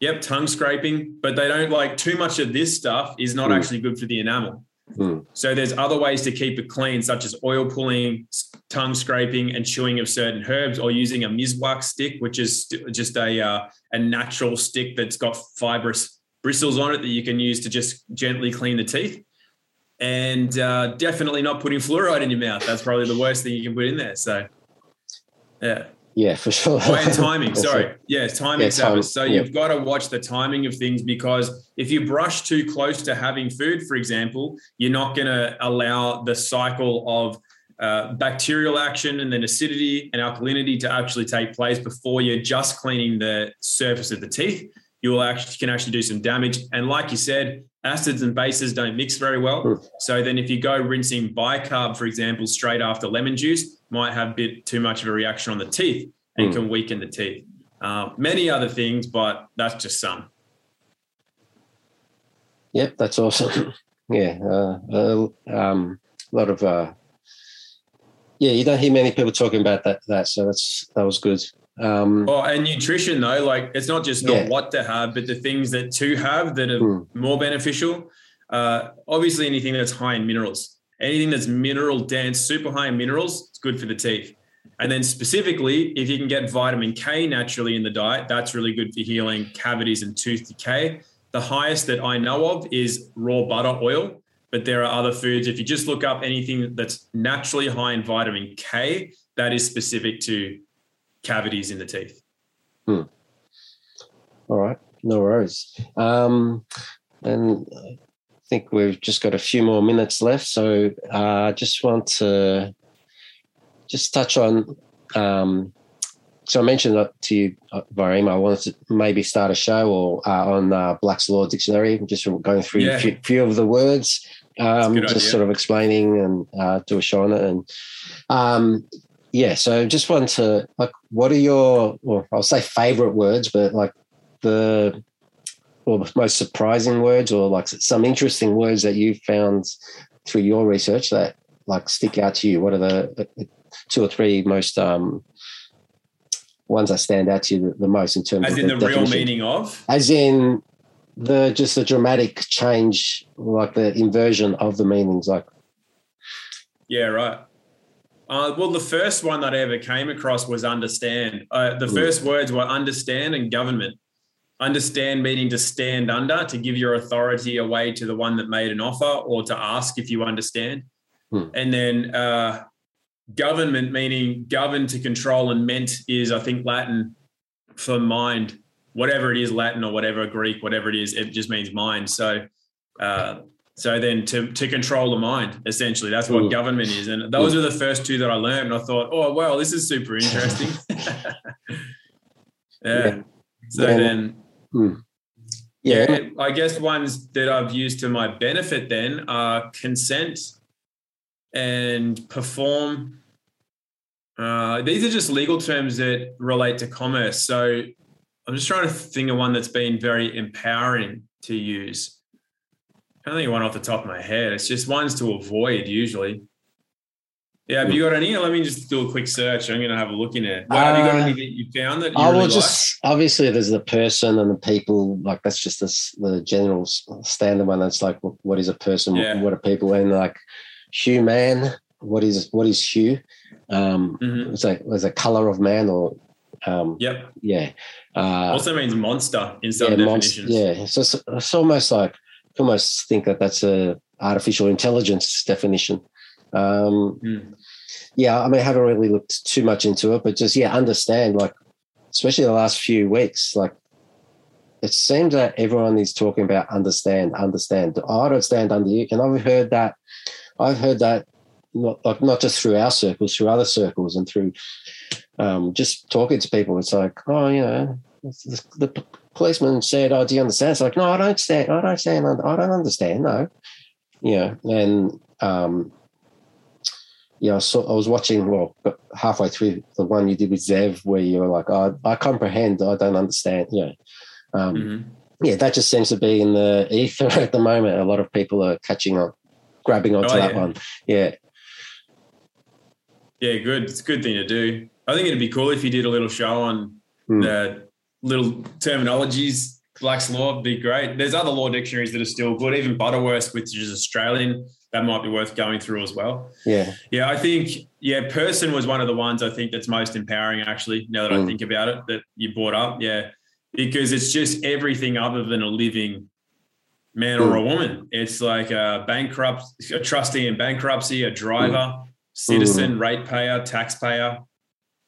B: Yep, tongue scraping, but they don't like too much of this stuff is not mm. actually good for the enamel. Mm. So there's other ways to keep it clean, such as oil pulling, tongue scraping, and chewing of certain herbs, or using a miswak stick, which is just a uh, a natural stick that's got fibrous bristles on it that you can use to just gently clean the teeth. And uh, definitely not putting fluoride in your mouth. That's probably the worst thing you can put in there. So, yeah.
A: Yeah, for sure.
B: oh, and timing. Sorry. Yeah, timing, yeah, So yeah. you've got to watch the timing of things because if you brush too close to having food, for example, you're not going to allow the cycle of uh, bacterial action and then acidity and alkalinity to actually take place before you're just cleaning the surface of the teeth. You will actually can actually do some damage. And like you said, acids and bases don't mix very well. Mm. So then if you go rinsing bicarb, for example, straight after lemon juice, might have a bit too much of a reaction on the teeth and mm. can weaken the teeth. Uh, many other things, but that's just some.
A: Yep, that's awesome. yeah, uh, uh, um, a lot of uh, yeah, you don't hear many people talking about that. That so that's that was good. Um,
B: oh, and nutrition though, like it's not just not yeah. what to have, but the things that to have that are mm. more beneficial. Uh, obviously, anything that's high in minerals, anything that's mineral dense, super high in minerals, it's good for the teeth. And then specifically, if you can get vitamin K naturally in the diet, that's really good for healing cavities and tooth decay. The highest that I know of is raw butter oil, but there are other foods. If you just look up anything that's naturally high in vitamin K, that is specific to cavities in the teeth.
A: Hmm. All right, no worries. Um, and think we've just got a few more minutes left, so uh, I uh, just want to just touch on. Um, so I mentioned that to you uh, via email. I wanted to maybe start a show or uh, on uh, Black's Law Dictionary, just going through yeah. a few, few, of the words, um, just idea. sort of explaining and uh, do a show on it. And um, yeah, so just want to like, what are your, well, I'll say favorite words, but like the or most surprising words or like some interesting words that you found through your research that like stick out to you? What are the two or three most um, ones that stand out to you the, the most in terms
B: as
A: of
B: in the, the real meaning of?
A: As in the just the dramatic change like the inversion of the meanings like
B: yeah right. Uh, well the first one that i ever came across was understand. Uh, the mm. first words were understand and government understand meaning to stand under to give your authority away to the one that made an offer or to ask if you understand mm. and then uh, government meaning govern to control and ment is i think latin for mind whatever it is latin or whatever greek whatever it is it just means mind so uh, so then to to control the mind essentially that's what Ooh. government is and those Ooh. are the first two that i learned and i thought oh well this is super interesting yeah. yeah. so yeah. then mm. yeah. yeah i guess ones that i've used to my benefit then are consent and perform. Uh, these are just legal terms that relate to commerce. So I'm just trying to think of one that's been very empowering to use. I don't think one off the top of my head. It's just ones to avoid usually. Yeah, have you got any? Let me just do a quick search. I'm going to have a look in it. What, have you got any uh, that you found that you I really will just
A: like? obviously there's the person and the people. Like that's just the, the general standard one. That's like what is a person? Yeah. What are people? And like hue man. What is what is hue? Um, mm-hmm. It's like was a color of man or um,
B: yep.
A: Yeah.
B: Uh, also means monster in some yeah, definitions.
A: Monster, yeah. So it's, it's, almost like almost think that that's a artificial intelligence definition. Um, mm. Yeah, I mean, I haven't really looked too much into it, but just yeah, understand like, especially the last few weeks, like it seems that everyone is talking about understand, understand. I don't stand under you. And I've heard that I've heard that not like not just through our circles, through other circles, and through um, just talking to people. It's like, oh, you know, the, the, policeman said, "Oh, do you understand?" It's like, no, I don't understand. I don't understand. I don't understand. No, you know, and um, yeah, I saw. I was watching. Well, halfway through the one you did with Zev, where you were like, oh, "I comprehend. I don't understand." Yeah, um, mm-hmm. yeah, that just seems to be in the ether at the moment. A lot of people are catching on, grabbing onto oh, that
B: yeah.
A: one. Yeah,
B: yeah, good. It's a good thing to do. I think it'd be cool if you did a little show on mm. the little terminologies. Black's Law would be great. There's other law dictionaries that are still good. Even Butterworth, which is Australian, that might be worth going through as well.
A: Yeah.
B: Yeah, I think, yeah, person was one of the ones I think that's most empowering, actually, now that mm. I think about it, that you brought up. Yeah. Because it's just everything other than a living man mm. or a woman. It's like a bankrupt, a trustee in bankruptcy, a driver, mm. citizen, ratepayer, taxpayer,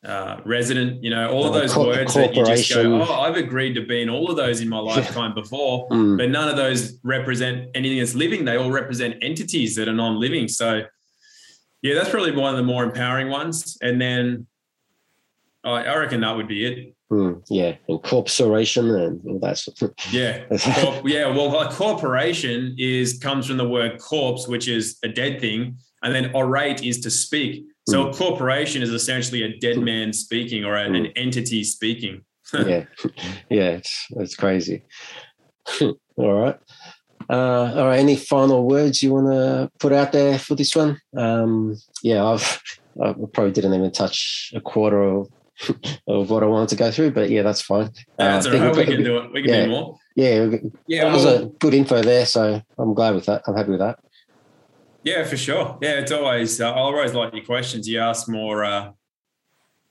B: uh, resident, you know, all of those words that you just go, oh, I've agreed to be in all of those in my lifetime before, mm. but none of those represent anything that's living. They all represent entities that are non-living. So, yeah, that's probably one of the more empowering ones. And then I, I reckon that would be it.
A: Mm, yeah, and corporation and all that sort of
B: Yeah, Corp- yeah. Well, a corporation is comes from the word corpse, which is a dead thing, and then orate is to speak. So a corporation is essentially a dead man speaking or an, mm. an entity speaking.
A: yeah, yeah, it's it's crazy. all right. Uh, all right. Any final words you want to put out there for this one? Um, yeah, I've I probably didn't even touch a quarter of, of what I wanted to go through, but yeah, that's fine.
B: Uh, that's all right. We can do it. We can
A: yeah,
B: do more.
A: Yeah, yeah. That was a good info there, so I'm glad with that. I'm happy with that.
B: Yeah, for sure. Yeah, it's always uh, I always like your questions. You ask more, uh,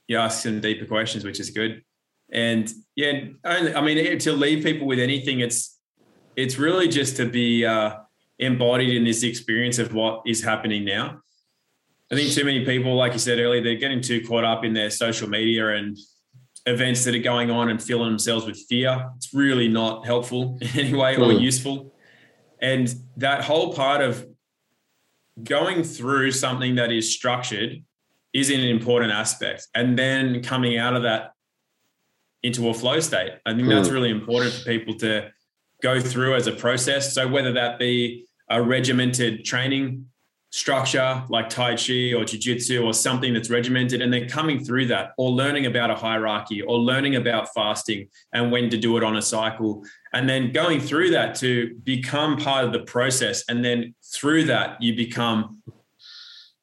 B: you ask some deeper questions, which is good. And yeah, only, I mean, to leave people with anything, it's it's really just to be uh, embodied in this experience of what is happening now. I think too many people, like you said earlier, they're getting too caught up in their social media and events that are going on and filling themselves with fear. It's really not helpful in any way or hmm. useful. And that whole part of going through something that is structured is an important aspect. And then coming out of that into a flow state. I think that's hmm. really important for people to go through as a process. So whether that be a regimented training structure like Tai Chi or Jiu Jitsu or something that's regimented, and then coming through that, or learning about a hierarchy, or learning about fasting and when to do it on a cycle, and then going through that to become part of the process. And then through that, you become,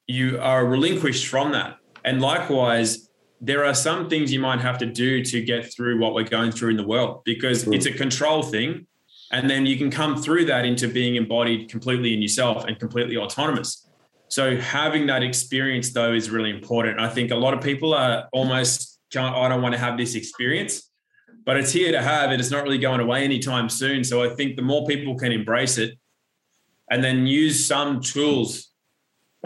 B: you are relinquished from that. And likewise, there are some things you might have to do to get through what we're going through in the world because mm. it's a control thing and then you can come through that into being embodied completely in yourself and completely autonomous. So having that experience though is really important. I think a lot of people are almost I don't want to have this experience, but it's here to have it. It's not really going away anytime soon. So I think the more people can embrace it and then use some tools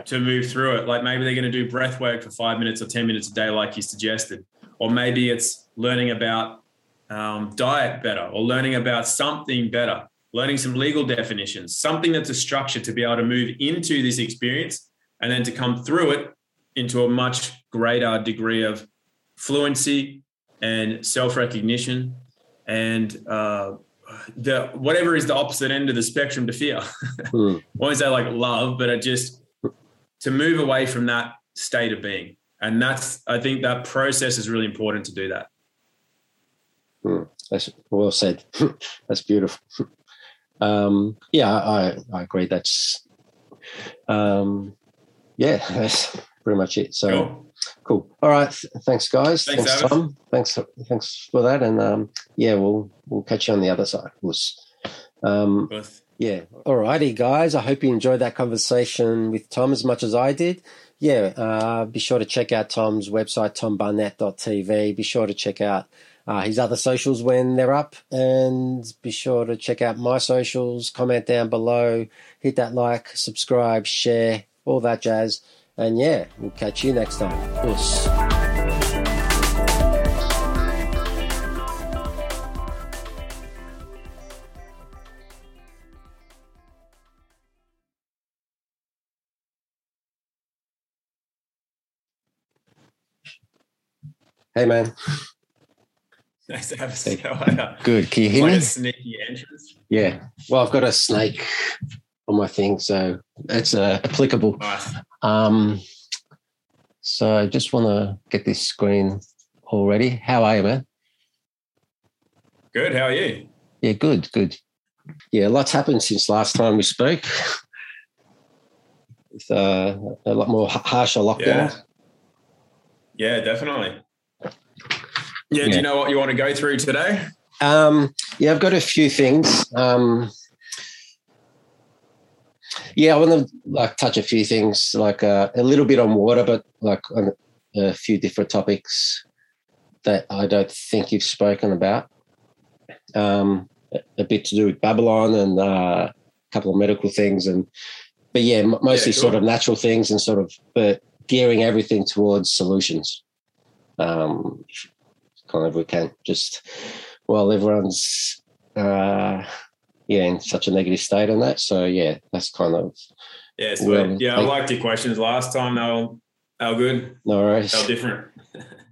B: to move through it. Like maybe they're going to do breath work for five minutes or 10 minutes a day, like you suggested. Or maybe it's learning about um, diet better or learning about something better, learning some legal definitions, something that's a structure to be able to move into this experience and then to come through it into a much greater degree of fluency and self-recognition and uh, the whatever is the opposite end of the spectrum to fear. mm. I won't say like love, but it just to move away from that state of being. And that's I think that process is really important to do that.
A: Mm, that's well said. that's beautiful. Um, yeah, I, I agree. That's um, yeah, that's pretty much it. So cool. Cool. All right. Thanks, guys. Thanks, thanks Tom. Thanks, thanks for that. And um, yeah, we'll we'll catch you on the other side. Um, yeah. All righty, guys. I hope you enjoyed that conversation with Tom as much as I did. Yeah, uh, be sure to check out Tom's website, tombarnett.tv. Be sure to check out uh, his other socials when they're up. And be sure to check out my socials, comment down below, hit that like, subscribe, share, all that jazz. And yeah, we'll catch you next time. Us. Hey man.
B: Nice to have a snake.
A: Good. Can you hear
B: Quite
A: me?
B: A sneaky entrance.
A: Yeah. Well, I've got a snake on my thing, so it's uh, applicable.
B: Nice.
A: Um, So I just want to get this screen all ready. How are you, man?
B: Good. How are you?
A: Yeah, good, good. Yeah, lots happened since last time we spoke. With uh, a lot more harsher lockdown.
B: Yeah. Yeah, definitely. Yeah, yeah, do you know what you want to go through today?
A: Um, yeah, I've got a few things. Um, yeah, I want to like touch a few things, like uh, a little bit on water, but like on a few different topics that I don't think you've spoken about. Um, a bit to do with Babylon and uh, a couple of medical things, and but yeah, mostly yeah, cool. sort of natural things and sort of but gearing everything towards solutions. Um, kind of we can just while everyone's uh, yeah in such a negative state on that. So yeah, that's kind of
B: yeah, sweet. yeah. I liked your questions last time. They were, they were good.
A: No worries.
B: They were different.